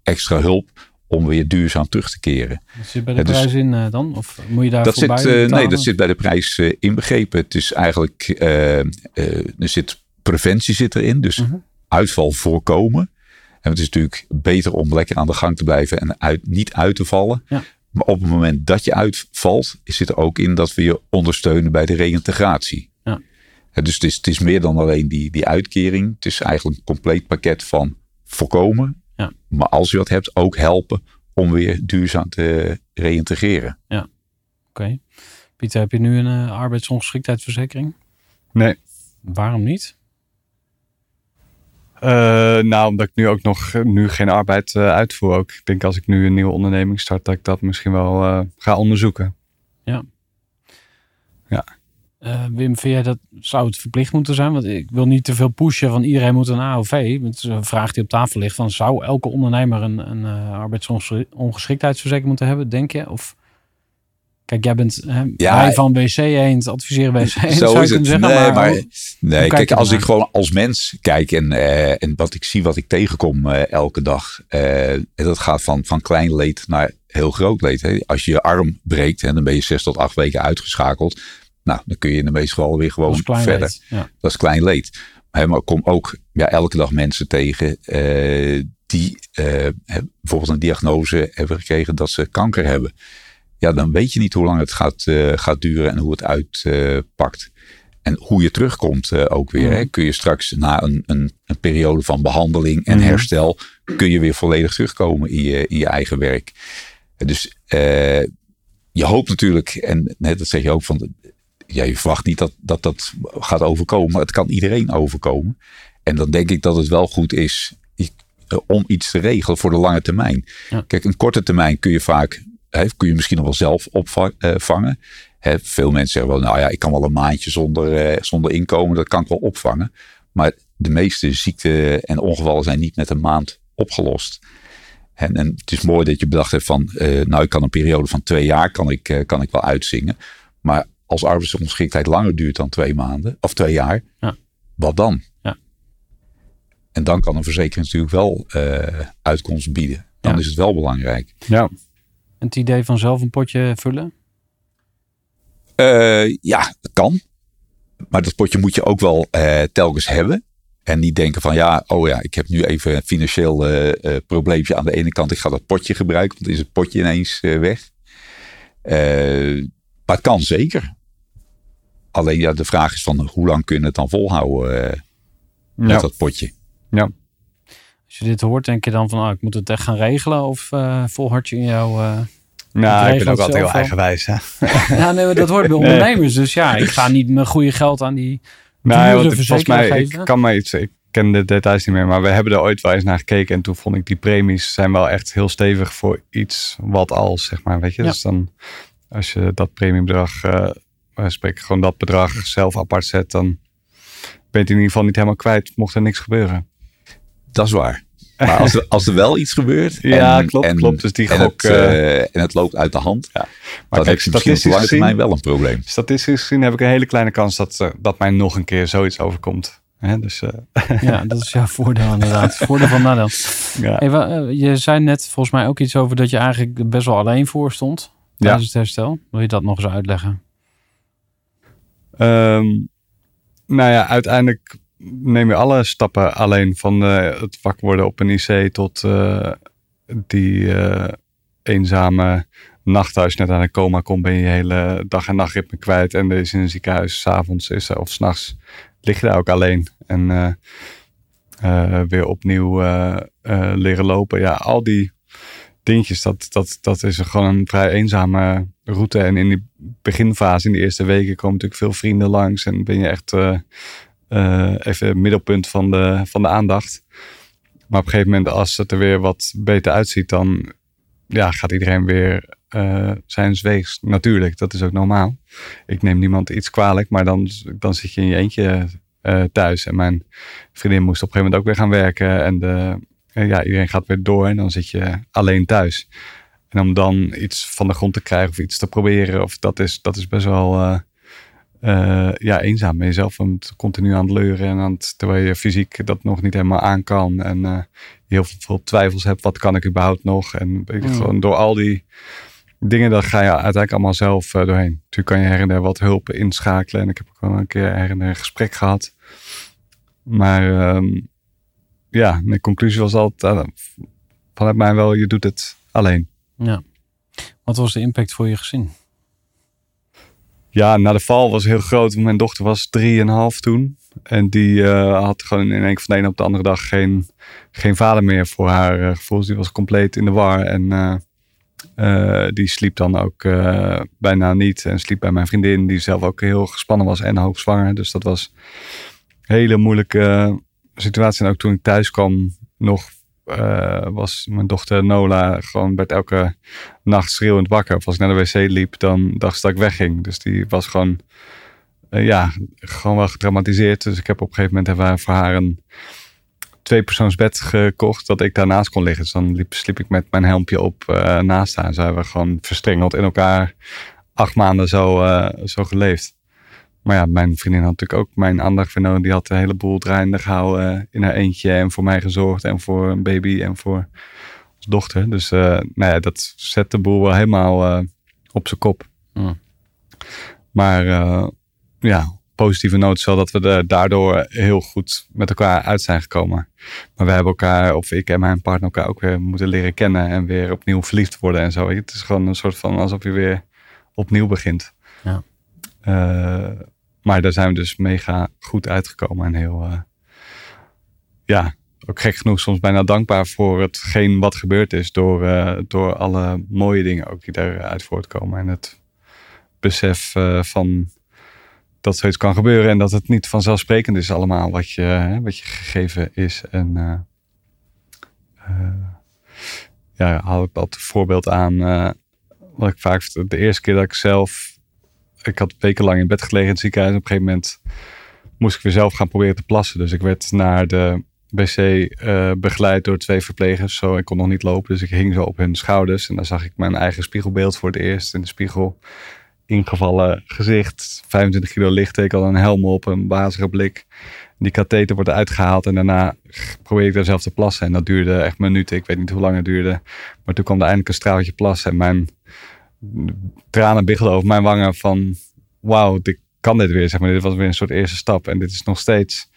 extra hulp om weer duurzaam terug te keren. Dat zit bij de prijs dus, in dan? Of moet je daar dat zit, Nee, dat zit bij de prijs inbegrepen. Het is eigenlijk, er zit preventie zit erin. Dus -huh. uitval voorkomen. En het is natuurlijk beter om lekker aan de gang te blijven en uit, niet uit te vallen. Ja. Maar op het moment dat je uitvalt, zit er ook in dat we je ondersteunen bij de reïntegratie. Ja. Dus het is, het is meer dan alleen die, die uitkering. Het is eigenlijk een compleet pakket van voorkomen. Ja. Maar als je wat hebt, ook helpen om weer duurzaam te reïntegreren. Ja, oké. Okay. Pieter, heb je nu een uh, arbeidsongeschiktheidsverzekering? Nee. Waarom niet? Uh, nou, omdat ik nu ook nog nu geen arbeid uh, uitvoer. Ook. Ik denk als ik nu een nieuwe onderneming start, dat ik dat misschien wel uh, ga onderzoeken. Ja. Ja. Wim, vind jij dat zou het verplicht moeten zijn? Want ik wil niet te veel pushen van iedereen moet een AOV. Het is een vraag die op tafel ligt van zou elke ondernemer een, een arbeidsongeschiktheidsverzekering moeten hebben, denk je? Of Kijk, jij bent hè, Ja, wij van WC Eend, adviseren WC Eend, Zo zou is het. zeggen. nee, maar, nee kijk als ik gewoon als mens kijk en, eh, en wat ik zie, wat ik tegenkom eh, elke dag. en dat gaat van, van klein leed naar heel groot leed. Hè. Als je je arm breekt, hè, dan ben je zes tot acht weken uitgeschakeld. Nou, dan kun je in de meeste gevallen weer gewoon verder. leed. Ja. Dat is klein leed. Maar ik kom ook ja, elke dag mensen tegen die bijvoorbeeld een diagnose hebben gekregen dat ze kanker hebben. Ja, dan weet je niet hoe lang het gaat, eh, gaat duren en hoe het uitpakt. en hoe je terugkomt eh, ook weer. Mhm. Hè? Kun je straks na een, een, een periode van behandeling en Mhm. herstel, kun je weer volledig terugkomen in je, in je eigen werk. Dus eh, je hoopt natuurlijk, en net dat zeg je ook van, ja, je verwacht niet dat, dat dat gaat overkomen, maar het kan iedereen overkomen. En dan denk ik dat het wel goed is om iets te regelen voor de lange termijn. Ja. Kijk, een korte termijn kun je vaak, hè, kun je misschien nog wel zelf opvangen. Hè, veel mensen zeggen wel, nou ja, ik kan wel een maandje zonder, eh, zonder inkomen, dat kan ik wel opvangen. Maar de meeste ziekten en ongevallen zijn niet met een maand opgelost. En, en het is mooi dat je bedacht hebt van, eh, nou ik kan een periode van twee jaar kan ik, eh, kan ik wel uitzingen. Maar als arbeidsongeschiktheid langer duurt dan twee maanden of twee jaar, Ja. wat dan? Ja. En dan kan een verzekering natuurlijk wel eh, uitkomst bieden. Dan Ja. is het wel belangrijk. Ja, Het idee van zelf een potje vullen? Eh, ja, dat kan. Maar dat potje moet je ook wel eh, telkens hebben. En niet denken van ja, oh ja, ik heb nu even een financieel eh, probleempje aan de ene kant. Ik ga dat potje gebruiken, want is het potje ineens weg. Maar het kan zeker. Alleen ja, de vraag is van hoe lang kun je het dan volhouden met ja. dat potje. Als je dit hoort, denk je dan van, oh, ik moet het echt gaan regelen? Of eh volhard je in jouw... eh, Nou, ik ben ook altijd heel eigenwijs. Hè? Nee, dat hoort bij ondernemers. Dus ja, ik ga niet mijn goede geld aan die Nee, want volgens mij, geven. ik kan maar iets, ik ken de details niet meer, maar we hebben er ooit wel eens naar gekeken en toen vond ik die premies zijn wel echt heel stevig voor iets wat als, zeg maar, weet je. Ja. Dus dan, als je dat premiebedrag, eh uh, spreek gewoon dat bedrag zelf apart zet, dan ben je het in ieder geval niet helemaal kwijt, mocht er niks gebeuren. Dat is waar. Maar als er, als er wel iets gebeurt. Ja, en, klopt, en, klopt. Dus die en gok, Het, eh, eh, en het loopt uit de hand. Ja. dan heb je misschien op de statistisch lange termijn gezien- wel een probleem. Statistisch gezien heb ik een hele kleine kans dat, eh, dat mij nog een keer zoiets overkomt. Hè, dus eh, Ja, dat is jouw voordeel inderdaad. Voordeel van nadeel. ja. Hey, je zei net volgens mij ook iets over dat je eigenlijk best wel alleen voor stond tijdens het herstel. Wil je dat nog eens uitleggen? Ehm, nou ja, uiteindelijk neem je alle stappen alleen. Van eh, het wakker worden op een IC tot eh, die eh, eenzame nacht. Als je net aan een coma komt, ben je je hele dag- en nachtritme kwijt. En er is in een ziekenhuis, s'avonds is er, of s'nachts, lig je daar ook alleen. En weer opnieuw leren lopen. Ja, al die dingetjes, dat, dat, dat is gewoon een vrij eenzame route. En in die beginfase, in de eerste weken, komen natuurlijk veel vrienden langs. En ben je echt even het middelpunt van de, van de aandacht. Maar op een gegeven moment, als het er weer wat beter uitziet, dan ja, gaat iedereen weer eh, zijn weegs. Natuurlijk, dat is ook normaal. Ik neem niemand iets kwalijk, maar dan, dan zit je in je eentje eh, thuis. En mijn vriendin moest op een gegeven moment ook weer gaan werken. En de, eh, ja, iedereen gaat weer door en dan zit je alleen thuis. En om dan iets van de grond te krijgen of iets te proberen, of dat, is, dat is best wel eh, ja, eenzaam. Ben je zelf aan het- continu aan het leuren en aan het, terwijl je fysiek dat nog niet helemaal aan kan. En eh, heel veel twijfels hebt, wat kan ik überhaupt nog? En Mm. gewoon door al die dingen, dat ga je uiteindelijk allemaal zelf eh, doorheen. Natuurlijk kan je her en der wat hulp inschakelen. En ik heb ook wel een keer her en der een gesprek gehad. Maar ehm, ja, de conclusie was altijd vanuit mij wel, je doet het alleen. Ja. Wat was de impact voor je gezin? Ja, na de val was heel groot. Mijn dochter was drieënhalf toen. En die eh, had gewoon in één keer van de ene op de andere dag geen, geen vader meer voor haar eh, gevoel. Die was compleet in de war. En eh, die sliep dan ook bijna niet. En sliep bij mijn vriendin, die zelf ook heel gespannen was en hoogzwanger. Dus dat was een hele moeilijke situatie. En ook toen ik thuis kwam, nog eh, was mijn dochter Nola gewoon werd elke nacht schreeuwend wakker. Of als ik naar de wc liep, dan dacht ze dat ik wegging. Dus die was gewoon, eh, ja, gewoon wel gedramatiseerd. Dus ik heb op een gegeven moment hebben voor haar een tweepersoonsbed gekocht, dat ik daarnaast kon liggen. Dus dan liep, sliep ik met mijn helmpje op eh, naast haar. Zo hebben gewoon verstrengeld in elkaar acht maanden zo, zo geleefd. Maar ja, mijn vriendin had natuurlijk ook mijn aandacht voor nodig. Die had een heleboel draaiende gehouden eh, in haar eentje. En voor mij gezorgd. En voor een baby en voor ons dochter. Dus eh, nou ja, dat zet de boel wel helemaal eh, op zijn kop. Maar eh, ja, positieve noot is wel dat we er daardoor heel goed met elkaar uit zijn gekomen. Maar we hebben elkaar, of ik en mijn partner elkaar ook weer moeten leren kennen en weer opnieuw verliefd worden en zo. Het is gewoon een soort van alsof je weer opnieuw begint. Ja. Maar daar zijn we dus mega goed uitgekomen en heel, eh, ja, ook gek genoeg soms bijna dankbaar voor hetgeen wat gebeurd is. Door, eh, door alle mooie dingen ook die daaruit voortkomen. En het besef eh, van dat zoiets kan gebeuren. En dat het niet vanzelfsprekend is allemaal wat je, wat je gegeven is. En ja, haal ik dat voorbeeld aan. wat ik vaak, de eerste keer dat ik zelf, ik had wekenlang in bed gelegen in het ziekenhuis. Op een gegeven moment moest ik weer zelf gaan proberen te plassen. Dus ik werd naar de wc eh, begeleid door twee verplegers. Zo, ik kon nog niet lopen, dus ik hing zo op hun schouders. En dan zag ik mijn eigen spiegelbeeld voor het eerst in de spiegel. Ingevallen gezicht, 25 kilo licht, ik had een helm op, een bazige blik. Die katheter wordt uitgehaald en daarna probeerde ik daar zelf te plassen. En dat duurde echt minuten, ik weet niet hoe lang het duurde. Maar toen kwam er eindelijk een straaltje plassen en mijn tranen biggelden over mijn wangen van... Wauw, ik kan dit weer, zeg maar. Dit was weer een soort eerste stap. En dit is nog steeds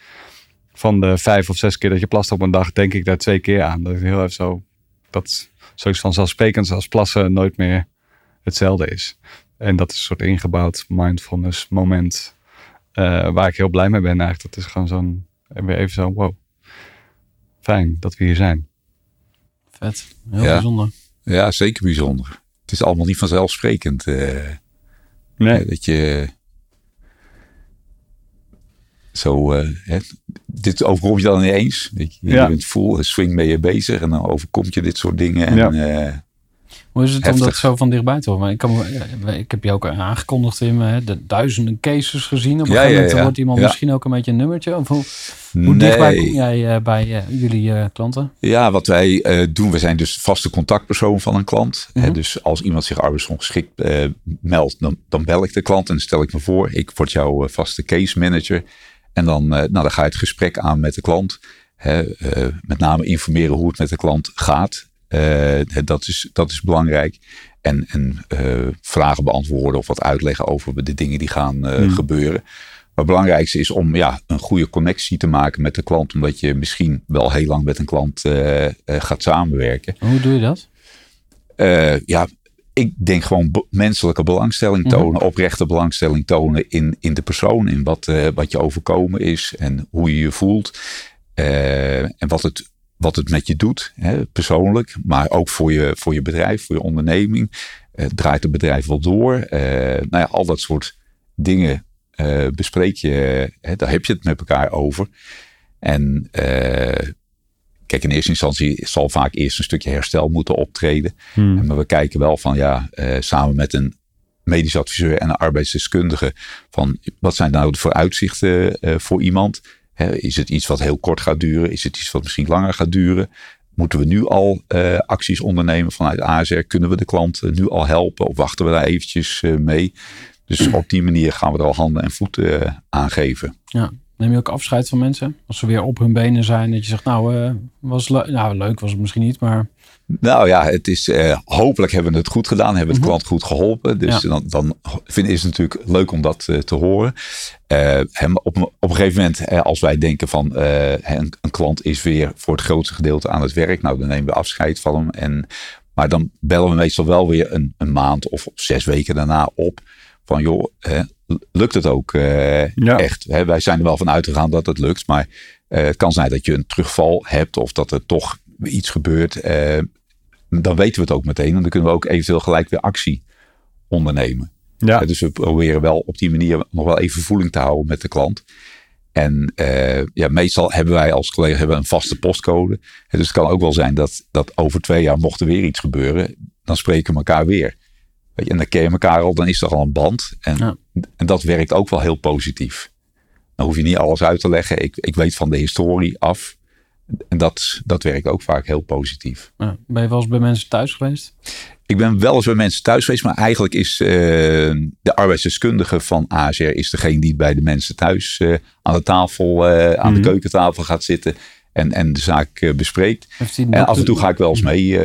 van de vijf of zes keer dat je plast op een dag, denk ik daar twee keer aan. Dat is heel even zo, dat zoiets vanzelfsprekend als plassen nooit meer hetzelfde is. En dat is een soort ingebouwd mindfulness moment eh, waar ik heel blij mee ben eigenlijk. Dat is gewoon zo'n, weer even zo, wow, fijn dat we hier zijn. Vet. Heel Ja. bijzonder. Ja, zeker bijzonder. Het is allemaal niet vanzelfsprekend. eh, Nee, Dat je zo, eh, hè, dit overkomt je dan niet eens. Weet je, Ja. je bent full swing mee je bezig en dan overkomt je dit soort dingen. En, Ja. eh, Hoe is het om Heftig. dat zo van dichtbij te horen? Ik, kan, ik heb je ook aangekondigd in me, de duizenden cases gezien. Op een Ja, gegeven moment ja. wordt iemand Ja. misschien ook een beetje een nummertje. Of hoe, hoe dichtbij kom jij eh, bij eh, jullie eh, klanten? Ja, wat wij eh, doen, we zijn dus vaste contactpersoon van een klant. Hè, Mhm. dus als iemand zich arbeidsongeschikt eh, meldt, dan, dan bel ik de klant en stel ik me voor. Ik word jouw eh, vaste case manager. En dan, eh, nou, dan ga je het gesprek aan met de klant. Hè, eh, met name informeren hoe het met de klant gaat. Eh, dat, is, dat is belangrijk. En, en eh, vragen beantwoorden of wat uitleggen over de dingen die gaan eh, Mhm. gebeuren. Maar het belangrijkste is om ja, een goede connectie te maken met de klant. Omdat je misschien wel heel lang met een klant gaat samenwerken. Hoe doe je dat? Ja, ik denk gewoon menselijke belangstelling Mhm. tonen. Oprechte belangstelling tonen in, in de persoon. In wat, wat je overkomen is en hoe je je voelt. En wat het, wat het met je doet, hè, persoonlijk. Maar ook voor je, voor je bedrijf, voor je onderneming. Eh, draait het bedrijf wel door? Eh, nou ja, al dat soort dingen eh, bespreek je. Hè, daar heb je het met elkaar over. En kijk, in eerste instantie zal vaak eerst een stukje herstel moeten optreden. Hmm. Maar we kijken wel van ja, samen met een medisch adviseur en een arbeidsdeskundige. Van wat zijn nou de vooruitzichten voor iemand? Is het iets wat heel kort gaat duren? Is het iets wat misschien langer gaat duren? Moeten we nu al eh, acties ondernemen vanuit ASR? Kunnen we de klant nu al helpen? Of wachten we daar eventjes eh, mee? Dus op die manier gaan we er al handen en voeten eh, aangeven. Ja. Neem je ook afscheid van mensen? Als ze weer op hun benen zijn, dat je zegt, nou, was le- nou leuk was het misschien niet, maar Nou ja, het is, eh, hopelijk hebben we het goed gedaan. Hebben we de Mhm. klant goed geholpen. Dus Ja. dan, dan vind, is het natuurlijk leuk om dat eh, te horen. Eh, hem op, een- op een gegeven moment, als wij denken van een, een klant is weer voor het grootste gedeelte aan het werk. Nou, dan nemen we afscheid van hem. En, maar dan bellen we meestal wel weer een, een maand of zes weken daarna op. Van joh, lukt het ook Ja. echt? Hè, wij zijn er wel van uitgegaan dat het lukt. Maar het kan zijn dat je een terugval hebt of dat er toch iets gebeurt. eh, dan weten we het ook meteen. En dan kunnen we ook eventueel gelijk weer actie ondernemen. Ja, Eh, Dus we proberen wel op die manier nog wel even voeling te houden met de klant. En eh, ja, meestal hebben wij als collega hebben een vaste postcode. Dus het kan ook wel zijn dat, dat over twee jaar mocht er weer iets gebeuren. Dan spreken we elkaar weer. Weet je, en dan ken je elkaar al, dan is er al een band. En, Ja. en dat werkt ook wel heel positief. Dan hoef je niet alles uit te leggen. Ik, ik weet van de historie af. En dat, dat werkt ook vaak heel positief. ja. ben je wel eens bij mensen thuis geweest? Ik ben wel eens bij mensen thuis geweest, maar eigenlijk is eh, de arbeidsdeskundige van ASR is degene die bij de mensen thuis eh, aan de tafel, eh, aan Mhm. de keukentafel gaat zitten en, en de zaak bespreekt. En af en toe ga ik wel eens mee.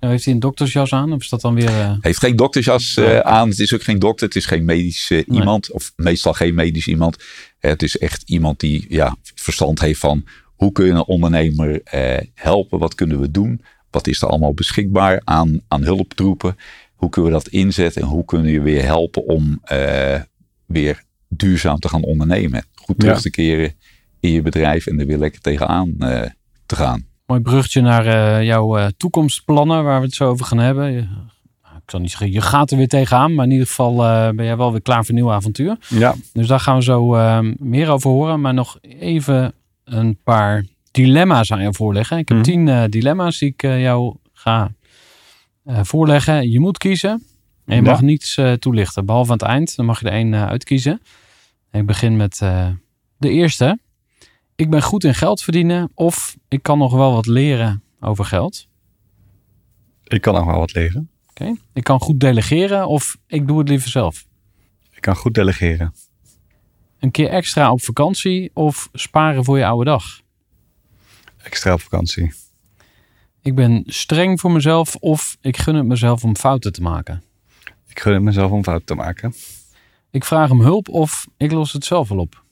heeft hij een doktersjas aan? Of is dat dan weer... Heeft geen doktersjas aan. Het is ook geen dokter. Het is geen medisch Nee. iemand. Of meestal geen medisch iemand. Het is echt iemand die ja, verstand heeft van hoe kun je een ondernemer eh, helpen? Wat kunnen we doen? Wat is er allemaal beschikbaar aan, aan hulptroepen? Hoe kunnen we dat inzetten? En hoe kunnen we je weer helpen om eh, weer duurzaam te gaan ondernemen? Goed terug Ja. te keren in je bedrijf en er weer lekker tegenaan eh, te gaan. Mooi bruggetje naar eh, jouw eh, toekomstplannen, waar we het zo over gaan hebben. Nou, ik zal niet zeggen, je gaat er weer tegenaan, maar in ieder geval eh, ben jij wel weer klaar voor een nieuw avontuur. Ja, Dus daar gaan we zo meer over horen. Maar nog even een paar dilemma's aan jou voorleggen. Ik heb Mhm. tien eh, dilemma's die ik eh, jou ga eh, voorleggen. Je moet kiezen. En je Ja. mag niets toelichten, behalve aan het eind. Dan mag je er één uitkiezen. En ik begin met de eerste. Ik ben goed in geld verdienen of ik kan nog wel wat leren over geld. ik kan nog wel wat leren. Oké. Ik kan goed delegeren of ik doe het liever zelf. Ik kan goed delegeren. Een keer extra op vakantie of sparen voor je oude dag. Extra op vakantie. Ik ben streng voor mezelf of ik gun het mezelf om fouten te maken. Ik gun het mezelf om fouten te maken. Ik vraag om hulp of ik los het zelf wel op.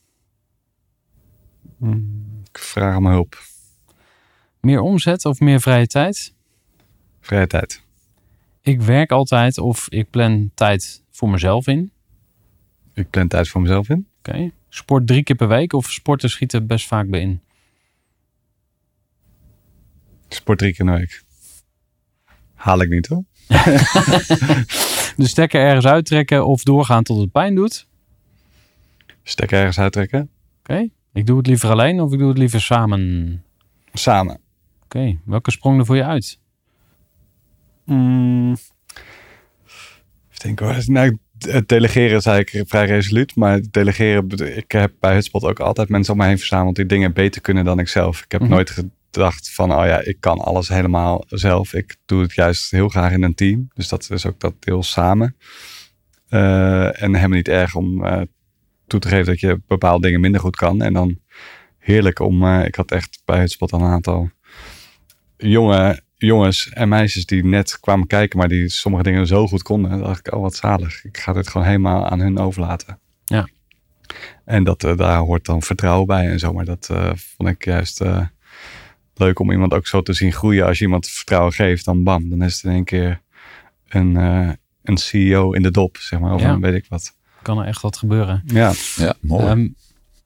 Ik vraag om hulp. Meer omzet of meer vrije tijd? Vrije tijd. Ik werk altijd of ik plan tijd voor mezelf in. Ik plan tijd voor mezelf in. Oké. Sport drie keer per week of sporten schieten best vaak bij in. Ik sport drie keer de week. Haal ik niet hoor. De stekker ergens uittrekken of doorgaan tot het pijn doet. Stekker ergens uittrekken. Oké. Ik doe het liever alleen of ik doe het liever samen. Samen. Oké. Welke sprong er voor je uit? Mm. Even denken hoor. Nou, het delegeren is eigenlijk vrij resoluut. Maar het delegeren, ik heb bij Hutspot ook altijd mensen om me heen verzameld die dingen beter kunnen dan ik zelf. Ik heb Mhm. nooit gedacht van, oh ja, ik kan alles helemaal zelf. Ik doe het juist heel graag in een team. Dus dat is ook dat deel samen. Eh, en helemaal niet erg om eh, toe te geven dat je bepaalde dingen minder goed kan. En dan heerlijk om, eh, ik had echt bij Hutspot een aantal jonge jongens en meisjes die net kwamen kijken, maar die sommige dingen zo goed konden. Dacht ik, oh wat zalig. Ik ga dit gewoon helemaal aan hun overlaten. Ja. En dat, eh, daar hoort dan vertrouwen bij en zo. Maar dat eh, vond ik juist eh, leuk om iemand ook zo te zien groeien. Als je iemand vertrouwen geeft, dan bam, dan is het in één keer een, eh, een CEO in de dop, zeg maar. Of Ja. een weet ik wat. Kan er echt wat gebeuren. Ja, Ja, mooi. Ehm,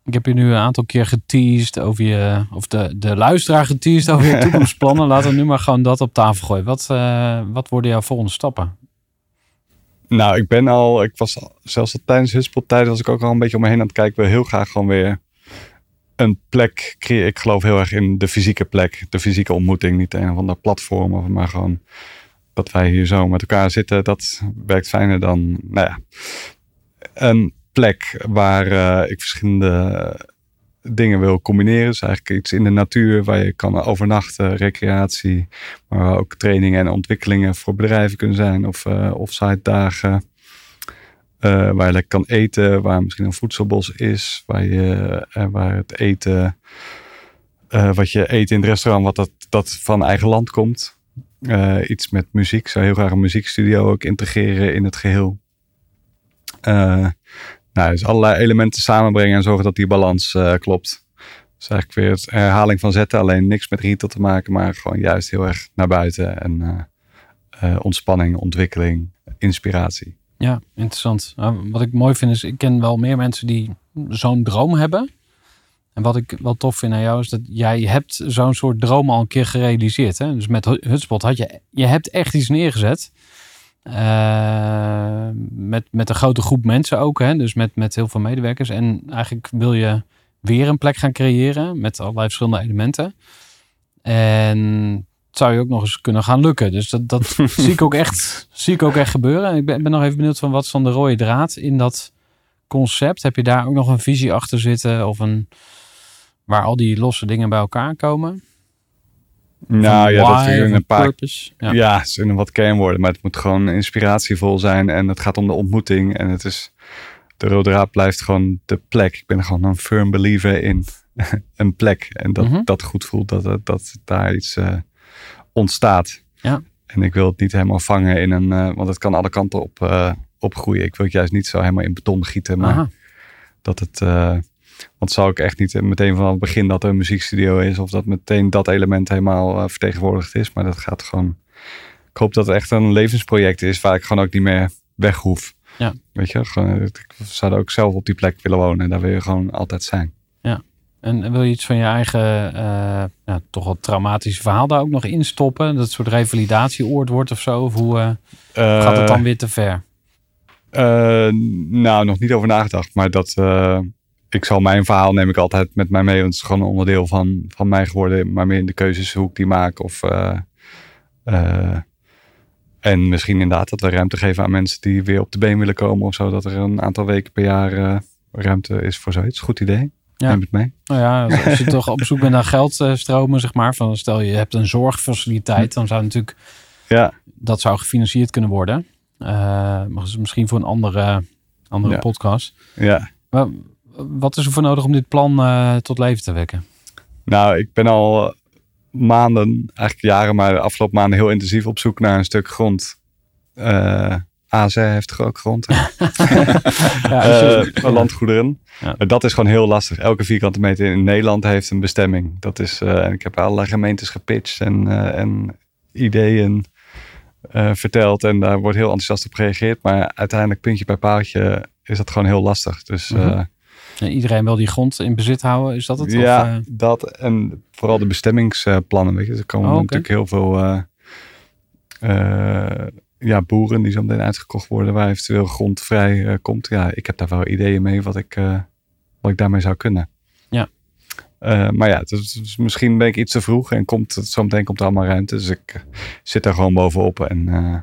ik heb je nu een aantal keer geteased over je, of de, de luisteraar geteased over je toekomstplannen. Laten we nu maar gewoon dat op tafel gooien. Wat, eh, wat worden jouw volgende stappen? Nou, ik ben al, ik was al, zelfs al tijdens Hutspot tijd was ik ook al een beetje om me heen aan het kijken. Ik wil heel graag gewoon weer een plek creëren. Ik geloof heel erg in de fysieke plek, de fysieke ontmoeting. Niet een of ander platform, maar gewoon dat wij hier zo met elkaar zitten. Dat werkt fijner dan, nou ja, een plek waar eh, ik verschillende dingen wil combineren. Dus eigenlijk iets in de natuur waar je kan overnachten, recreatie, maar ook trainingen en ontwikkelingen voor bedrijven kunnen zijn. Of eh offsite dagen. eh, waar je lekker kan eten. Waar misschien een voedselbos is. Waar, je, waar het eten. wat je eet in het restaurant. Wat dat, dat van eigen land komt. Iets met muziek. Zou heel graag een muziekstudio ook integreren in het geheel. Eh, nou, dus allerlei elementen samenbrengen en zorgen dat die balans eh, klopt. Dus eigenlijk weer het herhaling van zetten. Alleen niks met retail te maken, maar gewoon juist heel erg naar buiten. En eh, eh, ontspanning, ontwikkeling, inspiratie. Ja, interessant. Nou, wat ik mooi vind is, ik ken wel meer mensen die zo'n droom hebben. En wat ik wel tof vind aan jou is dat jij hebt zo'n soort droom al een keer gerealiseerd. Hè? Dus met Hutspot had je, je hebt echt iets neergezet. Eh, met, met een grote groep mensen ook. Hè? Dus met, met heel veel medewerkers. En eigenlijk wil je weer een plek gaan creëren met allerlei verschillende elementen. En het zou je ook nog eens kunnen gaan lukken. Dus dat, dat zie, ik ook echt, zie ik ook echt gebeuren. En ik ben, ben nog even benieuwd van wat is dan de rode draad in dat concept? Heb je daar ook nog een visie achter zitten? Of een waar al die losse dingen bij elkaar komen? Nou ja, dat in een paar purpose? Ja. Ja, het zijn wat kernwoorden, maar het moet gewoon inspiratievol zijn en het gaat om de ontmoeting en het is, de rode draad blijft gewoon de plek. Ik ben gewoon een firm believer in een plek en dat Mhm. dat goed voelt, dat, dat, dat daar iets eh, ontstaat. Ja. En ik wil het niet helemaal vangen in een, eh, want het kan alle kanten op, eh, opgroeien. Ik wil het juist niet zo helemaal in beton gieten, maar Aha. dat het, want zou ik echt niet meteen vanaf het begin dat er een muziekstudio is of dat meteen dat element helemaal eh, vertegenwoordigd is. Maar dat gaat gewoon, ik hoop dat het echt een levensproject is waar ik gewoon ook niet meer weg hoef. Ja. Weet je, gewoon, ik zou ook zelf op die plek willen wonen en daar wil je gewoon altijd zijn. En wil je iets van je eigen, eh, ja, toch wel traumatische verhaal daar ook nog in stoppen? Dat het soort revalidatieoord wordt of zo? Of hoe eh, gaat het dan weer te ver? Eh, nou, nog niet over nagedacht. Maar dat, eh, ik zal mijn verhaal neem ik altijd met mij mee. Want het is gewoon een onderdeel van, van mij geworden. Maar meer in de keuzes hoe ik die maak. Of, eh, eh, en misschien inderdaad dat we ruimte geven aan mensen die weer op de been willen komen. Of zo. Dat er een aantal weken per jaar eh, ruimte is voor zoiets. Goed idee. Ja. Neem het mee. Nou ja, als je toch op zoek bent naar geldstromen, zeg maar. Van stel je hebt een zorgfaciliteit, dan zou natuurlijk Ja, dat zou gefinancierd kunnen worden. Maar misschien voor een andere, andere Ja. podcast. ja. Maar wat is er voor nodig om dit plan eh, tot leven te wekken? Nou, ik ben al maanden, eigenlijk jaren, maar de afgelopen maanden heel intensief op zoek naar een stuk grond. Eh AZ heeft toch ook grond? Ja, Eh, landgoederen. Ja. Dat is gewoon heel lastig. Elke vierkante meter in Nederland heeft een bestemming. Dat is, ik heb allerlei gemeentes gepitcht en, en ideeën verteld. En daar wordt heel enthousiast op gereageerd. Maar uiteindelijk, puntje bij paaltje, is dat gewoon heel lastig. Dus Mhm. Ja, iedereen wil die grond in bezit houden, is dat het? ja, Of, eh, dat en vooral de bestemmingsplannen. Weet je. Er komen Oh, natuurlijk heel veel eh, eh, ja, boeren die zo meteen uitgekocht worden, waar eventueel grond vrij eh, komt. Ja, ik heb daar wel ideeën mee wat ik, eh, wat ik daarmee zou kunnen. Ja. Eh, maar ja, is- misschien ben ik iets te vroeg en komt zometeen komt er allemaal ruimte. Dus ik eh, zit daar gewoon bovenop en eh,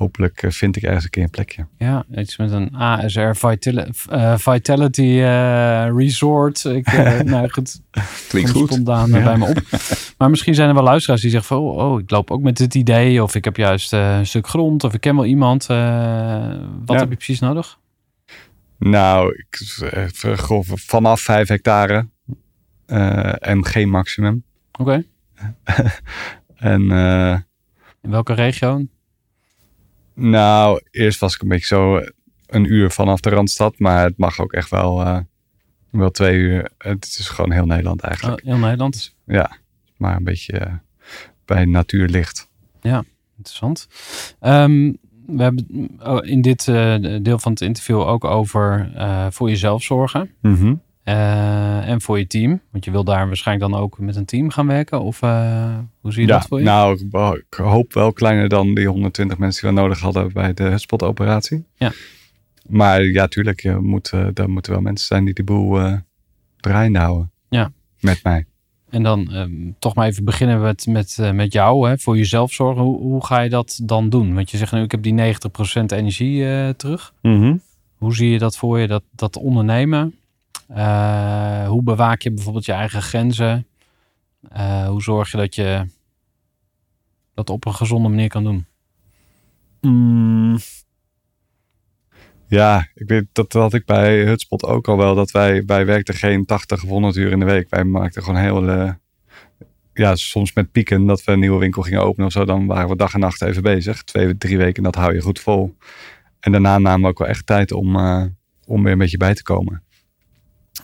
hopelijk eh, vind ik ergens een keer een plekje. ja, iets met een ASR Vitali- eh, Vitality eh, Resort. Ik, eh, nou goed, Klinkt goed. spontaan bij me op. Maar misschien zijn er wel luisteraars die zeggen van... Oh, oh, ik loop ook met dit idee. Of ik heb juist een stuk grond. Of ik ken wel iemand. wat Ja. heb je precies nodig? Nou, ik, grof, vanaf 5 hectare en geen maximum. Oké. En In welke regio? Nou, eerst was ik een beetje zo een uur vanaf de Randstad. Maar het mag ook echt wel, eh, wel twee uur. Het is gewoon heel Nederland Oh, eigenlijk. heel Nederland. Ja, maar een beetje eh, bij natuur ligt. Interessant. Ehm, we hebben oh, in dit eh, deel van het interview ook over eh, voor jezelf zorgen. Eh, en voor je team. Want je wil daar waarschijnlijk dan ook met een team gaan werken. Of eh, hoe zie je Ja, dat voor je? nou, ik, wou- ik hoop wel kleiner dan die 120 mensen die we nodig hadden bij de hutspot-operatie. Ja. Maar ja, tuurlijk, je moet, eh, er moeten wel mensen zijn die die boel draaiende houden. Ja. Met mij. En dan ehm, toch maar even beginnen met, met, met jou. Hè, voor jezelf zorgen. Hoe, hoe ga je dat dan doen? Want je zegt nu, ik heb die 90% energie terug. Hoe zie je dat voor je, dat, dat ondernemen? Eh, hoe bewaak je bijvoorbeeld je eigen grenzen? Eh, hoe zorg je dat je dat op een gezonde manier kan doen? Mm. Ja, ik weet dat had ik bij Hutspot ook al wel. Dat wij, wij werkten geen 80 of 100 uur in de week. Wij maakten gewoon heel, eh, ja, soms met pieken dat we een nieuwe winkel gingen openen of zo. Dan waren we dag en nacht even bezig. Twee, drie weken, dat hou je goed vol. En daarna namen we ook wel echt tijd om, om weer een beetje bij te komen.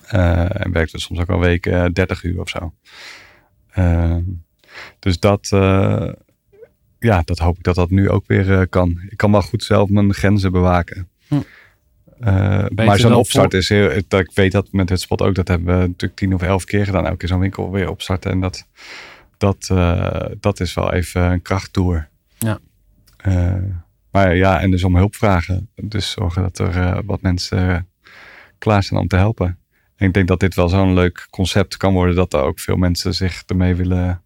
Eh, en werkten we soms ook wel weken eh, 30 uur of zo. Ehm, dus dat, eh, ja, dat hoop ik dat dat nu ook weer eh, kan. Ik kan wel goed zelf mijn grenzen bewaken. Hm. Eh, maar zo'n opstart voor- is heel. Dat, ik weet dat met het spot ook. Dat hebben we natuurlijk tien of elf keer gedaan. Elke keer zo'n winkel weer opstarten. En dat, dat, eh, dat is wel even een krachttoer. Ja. Eh, maar ja, en dus om hulp vragen. Dus zorgen dat er eh, wat mensen eh, klaar zijn om te helpen. En ik denk dat dit wel zo'n leuk concept kan worden. Dat er ook veel mensen zich ermee willen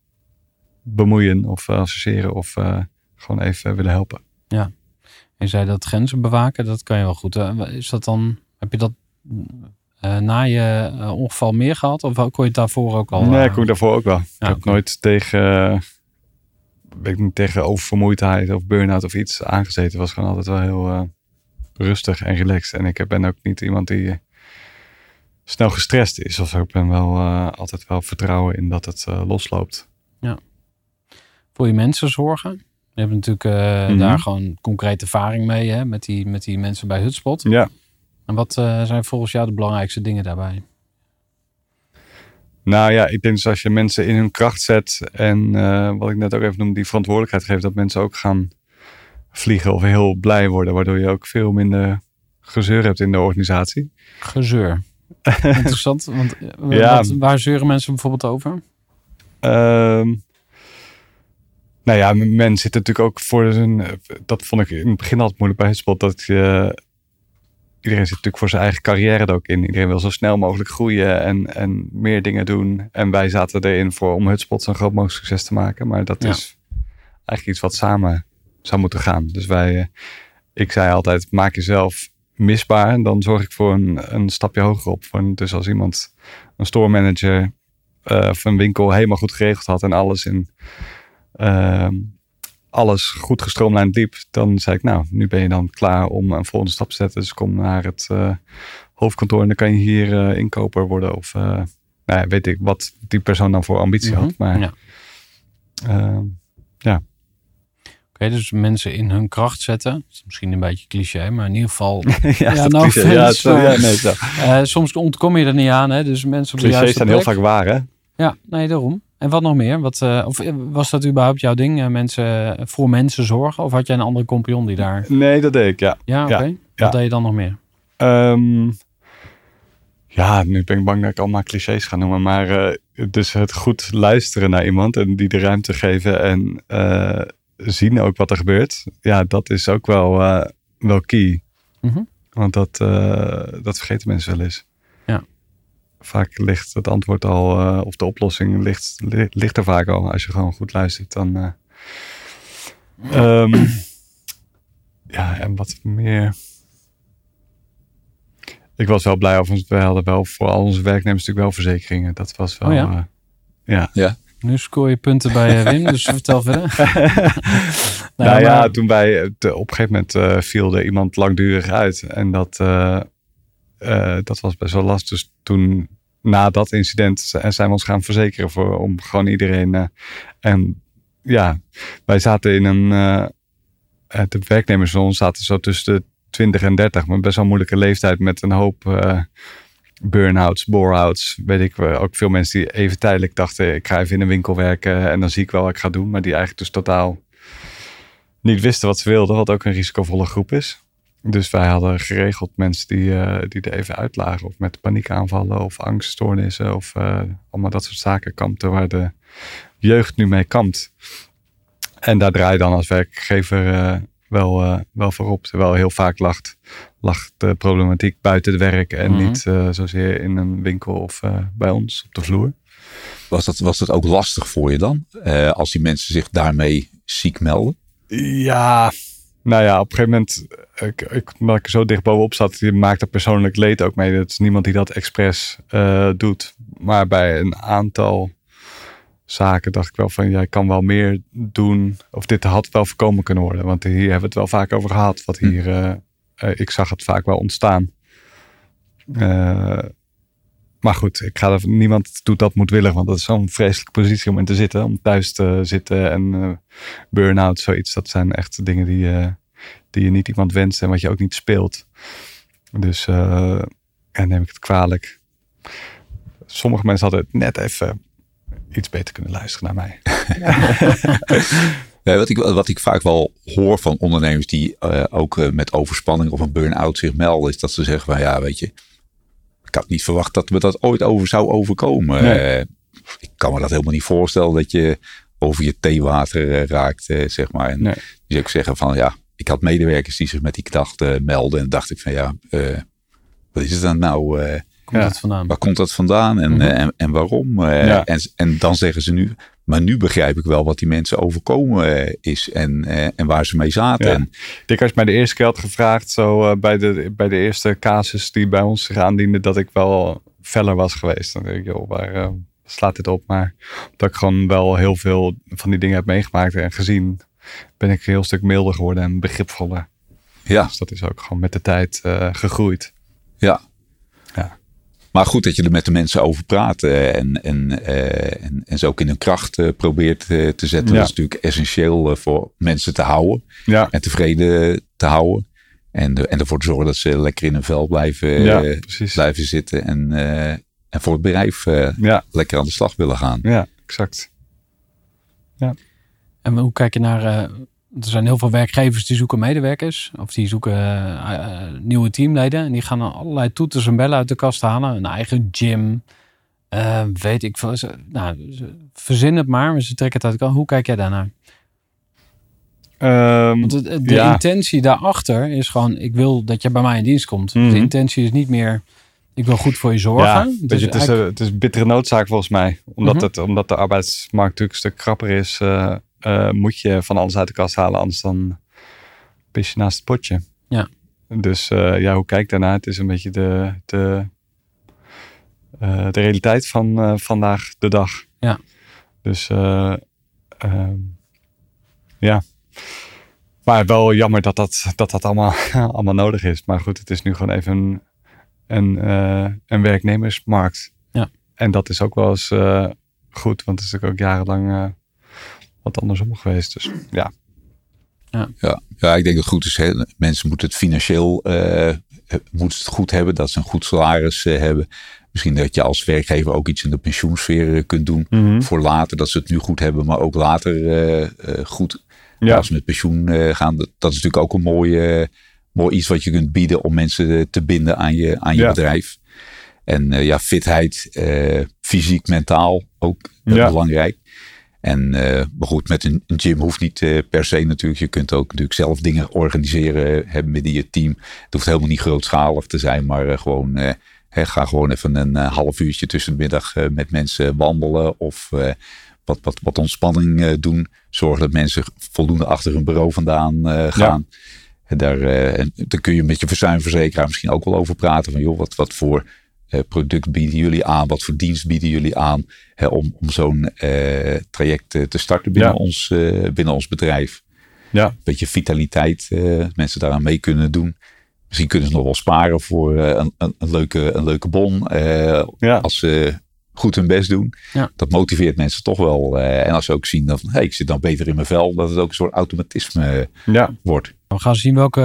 bemoeien of eh, associëren. Of eh, gewoon even willen helpen. Je zei dat grenzen bewaken, dat kan je wel goed. Eh, Is dat dan, heb je dat na je ongeval meer gehad? Of kon je het daarvoor ook al? nee, eh, ik kon daarvoor ook wel. ik heb nooit tegen, ik niet, tegen oververmoeidheid of burn-out of iets aangezeten. Het was gewoon altijd wel heel rustig en relaxed. En ik ben ook niet iemand die snel gestrest is. Of zo. Ik ben wel eh, altijd wel vertrouwen in dat het eh, losloopt. voor je mensen zorgen. Je hebt natuurlijk eh, Mhm. daar gewoon concrete ervaring mee hè, met, die, met die mensen bij Hutspot. Ja. En wat zijn volgens jou de belangrijkste dingen daarbij? Nou ja, ik denk dus als je mensen in hun kracht zet en wat ik net ook even noemde, die verantwoordelijkheid geeft, dat mensen ook gaan vliegen of heel blij worden, waardoor je ook veel minder gezeur hebt in de organisatie. Gezeur. Interessant, want eh, Ja. wat- waar zeuren mensen bijvoorbeeld over? Ehm nou ja, men zit natuurlijk ook voor zijn. Dat vond ik in het begin altijd moeilijk bij Hutspot. Dat je. Iedereen zit natuurlijk voor zijn eigen carrière er ook in. Iedereen wil zo snel mogelijk groeien en, en meer dingen doen. En wij zaten erin voor om Hutspot zo'n groot mogelijk succes te maken. Maar dat Ja. is eigenlijk iets wat samen zou moeten gaan. Dus wij, eh, ik zei altijd, maak jezelf misbaar. En dan zorg ik voor een, een stapje hoger op. Dus als iemand, een store manager eh, of een winkel helemaal goed geregeld had en alles in ehm, alles goed gestroomlijnd liep, dan zei ik, nou, nu ben je dan klaar om een volgende stap te zetten. Dus kom naar het eh, hoofdkantoor en dan kan je hier eh, inkoper worden. Of nou ja, weet ik wat die persoon dan voor ambitie had. Maar Mhm. Ja. Dus mensen in hun kracht zetten. Dat is misschien een beetje cliché, maar in ieder geval. ja, Ja, nou, cliché. ja, zo, ja, nee, zo. eh, soms ontkom je er niet aan, hè? Dus mensen op de Clichés zijn heel vaak waar, hè? Ja, nee, daarom. En wat nog meer? Wat, eh, of eh, was dat überhaupt jouw ding? eh, mensen, voor mensen zorgen? Of had jij een andere compagnon die daar... Nee, dat deed ik, ja. Ja, oké. Ja, Wat deed je dan nog meer? Ehm, ja, nu ben ik bang dat ik allemaal clichés ga noemen. Maar eh, dus het goed luisteren naar iemand en die de ruimte geven en eh, zien ook wat er gebeurt. Ja, dat is ook wel, eh, wel key. Mhm. Want dat, eh, dat vergeten mensen wel eens. Ja. Vaak ligt het antwoord al, eh, of de oplossing ligt, li- ligt er vaak al. Als je gewoon goed luistert, dan... eh, ehm, ja, en wat meer... Ik was wel blij over, we hadden wel voor al onze werknemers natuurlijk wel verzekeringen. Dat was wel... Oh ja? eh, ja. Nu scoor je punten bij eh, Wim, dus vertel verder. Nou, ja, maar- toen wij eh, op een gegeven moment eh, viel er iemand langdurig uit. En dat, dat was best wel lastig. Dus toen, na dat incident, zijn we ons gaan verzekeren voor, om gewoon iedereen. en ja, wij zaten in een. de werknemers van ons zaten zo tussen de 20 en 30, maar best wel een moeilijke leeftijd met een hoop. Burn-outs, bore-outs, weet ik. Ook veel mensen die even tijdelijk dachten, ik ga even in een winkel werken en dan zie ik wel wat ik ga doen. Maar die eigenlijk dus totaal niet wisten wat ze wilden, wat ook een risicovolle groep is. Dus wij hadden geregeld mensen die, eh, die er even uitlagen. Of met paniekaanvallen of angststoornissen. Of eh, allemaal dat soort zaken kampten waar de jeugd nu mee kampt. En daar draai je dan als werkgever eh, wel, eh, wel voor op. Terwijl heel vaak lag, lag de problematiek buiten het werk. En Mhm. niet eh, zozeer in een winkel of eh, bij ons op de vloer. Was dat, was dat ook lastig voor je dan? Eh, als die mensen zich daarmee ziek melden? Ja, nou ja, op een gegeven moment, ik, ik, omdat ik er zo dicht bovenop zat, je maakt er persoonlijk leed ook mee. Het is niemand die dat expres eh, doet. Maar bij een aantal zaken dacht ik wel van, jij kan wel meer doen. Of dit had wel voorkomen kunnen worden. Want hier hebben we het wel vaak over gehad. Wat hier, eh, eh, ik zag het vaak wel ontstaan. Eh, maar goed, ik ga er, niemand doet dat moedwillig, want dat is zo'n vreselijke positie om in te zitten. Om thuis te zitten en burn-out, zoiets. Dat zijn echt dingen die, die je niet iemand wenst en wat je ook niet speelt. Dus en neem ik het kwalijk. Sommige mensen hadden het net even iets beter kunnen luisteren naar mij. Ja, wat, ik, wat ik vaak wel hoor van ondernemers die eh, ook eh, met overspanning of een burn-out zich melden, is dat ze zeggen van ja, weet je, ik had niet verwacht dat me dat ooit over zou overkomen. Nee. Eh, ik kan me dat helemaal niet voorstellen dat je over je theewater raakt, zeg maar. En Nee. zou ik zeggen van ja, ik had medewerkers die zich met die klachten melden en dacht ik van ja, wat is het dan nou? Komt Ja. het vandaan? Waar komt dat vandaan en, Mhm. eh, en, en waarom? Eh, Ja. en, en dan zeggen ze nu, maar nu begrijp ik wel wat die mensen overkomen eh, is en, eh, en waar ze mee zaten. Ja. En, Ik denk als je mij de eerste keer had gevraagd, zo eh, bij, de, bij de eerste casus die bij ons zich aandiende, dat ik wel feller was geweest. Dan denk ik, joh, waar eh, slaat dit op? Maar omdat ik gewoon wel heel veel van die dingen heb meegemaakt en gezien, ben ik een heel stuk milder geworden en begripvoller. ja, Dus dat is ook gewoon met de tijd eh, gegroeid. ja. Ja. maar goed dat je er met de mensen over praat eh, en, en, eh, en, en ze ook in hun kracht eh, probeert eh, te zetten. Ja. Dat is natuurlijk essentieel voor mensen te houden Ja, en tevreden te houden. En, de, en ervoor te zorgen dat ze lekker in hun vel blijven, ja eh, blijven zitten. En, eh, en voor het bedrijf eh, Ja, lekker aan de slag willen gaan. ja, exact. En hoe kijk je naar... er zijn heel veel werkgevers die zoeken medewerkers. Of die zoeken eh, eh, nieuwe teamleden. En die gaan dan allerlei toeters en bellen uit de kast halen. Een eigen gym. eh, weet ik veel. Nou, verzin het maar. Maar ze trekken het uit de kast. Hoe kijk jij daarnaar? Ehm, Want de Ja. intentie daarachter is gewoon... Ik wil dat je bij mij in dienst komt. Mhm. De intentie is niet meer... Ik wil goed voor je zorgen. Ja, weet je, het, is, eh, het is bittere noodzaak volgens mij. Omdat, Mhm. het, omdat de arbeidsmarkt natuurlijk een stuk krapper is, eh, moet je van alles uit de kast halen. Anders dan pis je naast het potje. Ja. Dus eh, ja, hoe kijk ik daarnaar? Het is een beetje de, de, eh, de realiteit van vandaag de dag. Ja. Dus eh, ehm, ja. Maar wel jammer dat dat, dat, dat allemaal, allemaal nodig is. Maar goed, het is nu gewoon even een, een, een werknemersmarkt. Ja. En dat is ook wel eens goed, want het is natuurlijk ook jarenlang wat andersom geweest. Dus ja, Ja, ja, ik denk dat het goed is. Hè. Mensen moeten het financieel eh, moeten het goed hebben. Dat ze een goed salaris eh, hebben. Misschien dat je als werkgever ook iets in de pensioensfeer eh, kunt doen. Voor later, dat ze het nu goed hebben. Maar ook later eh, eh, goed. Ja. Als ze met pensioen eh, gaan. Dat, dat is natuurlijk ook een mooi, eh, mooi iets wat je kunt bieden. Om mensen te binden aan je, aan je Ja. bedrijf. En eh, ja, fitheid, eh, fysiek, mentaal ook Ja. belangrijk. En eh, maar goed, met een, een gym hoeft niet eh, per se natuurlijk. Je kunt ook natuurlijk zelf dingen organiseren eh, hebben binnen je team. Het hoeft helemaal niet grootschalig te zijn, maar gewoon ga gewoon even een half uurtje tussen de middag met mensen wandelen of wat, wat, wat ontspanning doen. Zorg dat mensen voldoende achter hun bureau vandaan gaan. En daar, eh, en daar kun je met je verzuimverzekeraar misschien ook wel over praten. Van joh, wat, wat voor product bieden jullie aan? Wat voor dienst bieden jullie aan? Hè, om, om zo'n eh, traject eh, te starten binnen, Ja. ons, eh, binnen ons bedrijf. ja, Een beetje vitaliteit, eh, mensen daaraan mee kunnen doen. Misschien kunnen ze nog wel sparen voor eh, een, een, een leuke, een leuke bon. eh, ja, als ze goed hun best doen. Ja. Dat motiveert mensen toch wel. eh, en als ze ook zien dat hey, ik zit dan beter in mijn vel. Dat het ook een soort automatisme ja. wordt. We gaan zien welke,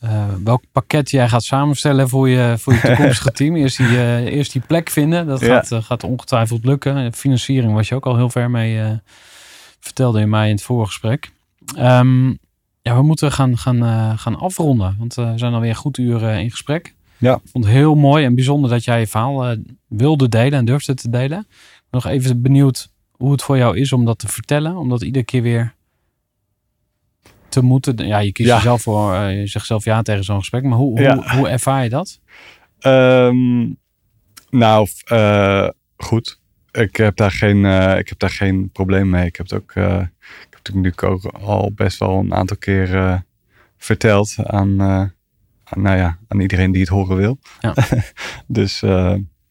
eh, welk pakket jij gaat samenstellen voor je, voor je toekomstige team. Eerst die, eh, eerst die plek vinden. Dat Ja. gaat, eh, gaat ongetwijfeld lukken. Financiering was je ook al heel ver mee, eh, vertelde je mij in het vorige gesprek. Ehm, ja, we moeten gaan, gaan, eh, gaan afronden. Want eh, we zijn alweer een goed uur eh, in gesprek. Ja. Ik vond het heel mooi en bijzonder dat jij je verhaal eh, wilde delen en durfde te delen. Ik ben nog even benieuwd hoe het voor jou is om dat te vertellen. Om dat iedere keer weer te moeten. Ja, je kiest Ja. jezelf voor, eh, je zegt zelf ja tegen zo'n gesprek. Maar hoe, Ja. hoe, hoe ervaar je dat? Ehm, nou, eh, goed. Ik heb, daar geen, eh, ik heb daar geen probleem mee. Ik heb het ook, ik heb het natuurlijk ook al best wel een aantal keer verteld aan, aan, nou ja, aan iedereen die het horen wil. Ja. dus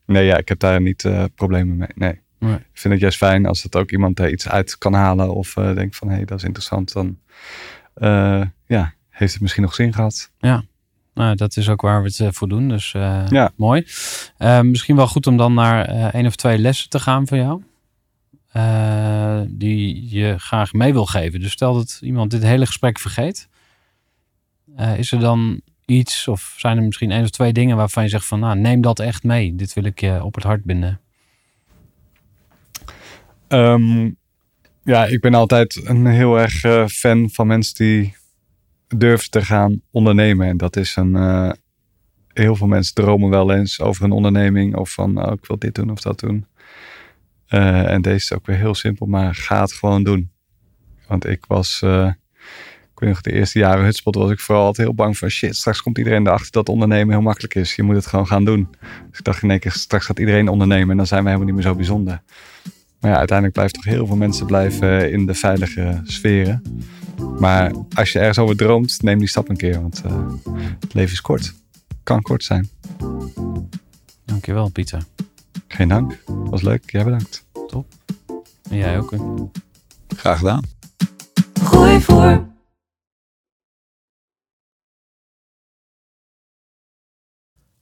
nee, ja, ik heb daar niet problemen mee. Nee. Nee. Ik vind het juist fijn als het ook iemand er iets uit kan halen of eh, denkt van hé, hey, dat is interessant. Dan ja, heeft het misschien nog zin gehad. Nou, dat is ook waar we het eh, voor doen. Dus eh, Ja. mooi. Eh, misschien wel goed om dan naar eh één of twee lessen te gaan van jou. Eh, die je graag mee wil geven. Dus stel dat iemand dit hele gesprek vergeet. Eh, is er dan iets of zijn er misschien één of twee dingen waarvan je zegt van nou neem dat echt mee. Dit wil ik je op het hart binden. Ehm, ja, ik ben altijd een heel erg eh, fan van mensen die durven te gaan ondernemen. En dat is een. eh, heel veel mensen dromen wel eens over een onderneming. Of van, oh, ik wil dit doen of dat doen. Eh, en deze is ook weer heel simpel, maar ga het gewoon doen. Want ik was. ik weet nog, de eerste jaren Hutspot was ik vooral altijd heel bang van shit. Straks komt iedereen erachter dat ondernemen heel makkelijk is. Je moet het gewoon gaan doen. Dus ik dacht in één keer, straks gaat iedereen ondernemen en dan zijn we helemaal niet meer zo bijzonder. Maar ja, uiteindelijk blijven toch heel veel mensen blijven in de veilige sferen. Maar als je ergens over droomt, neem die stap een keer. Want eh, het leven is kort. Kan kort zijn. Dankjewel Pieter. Geen dank. Was leuk. Jij bedankt. En jij ook. hè? Graag gedaan. Gooi voor.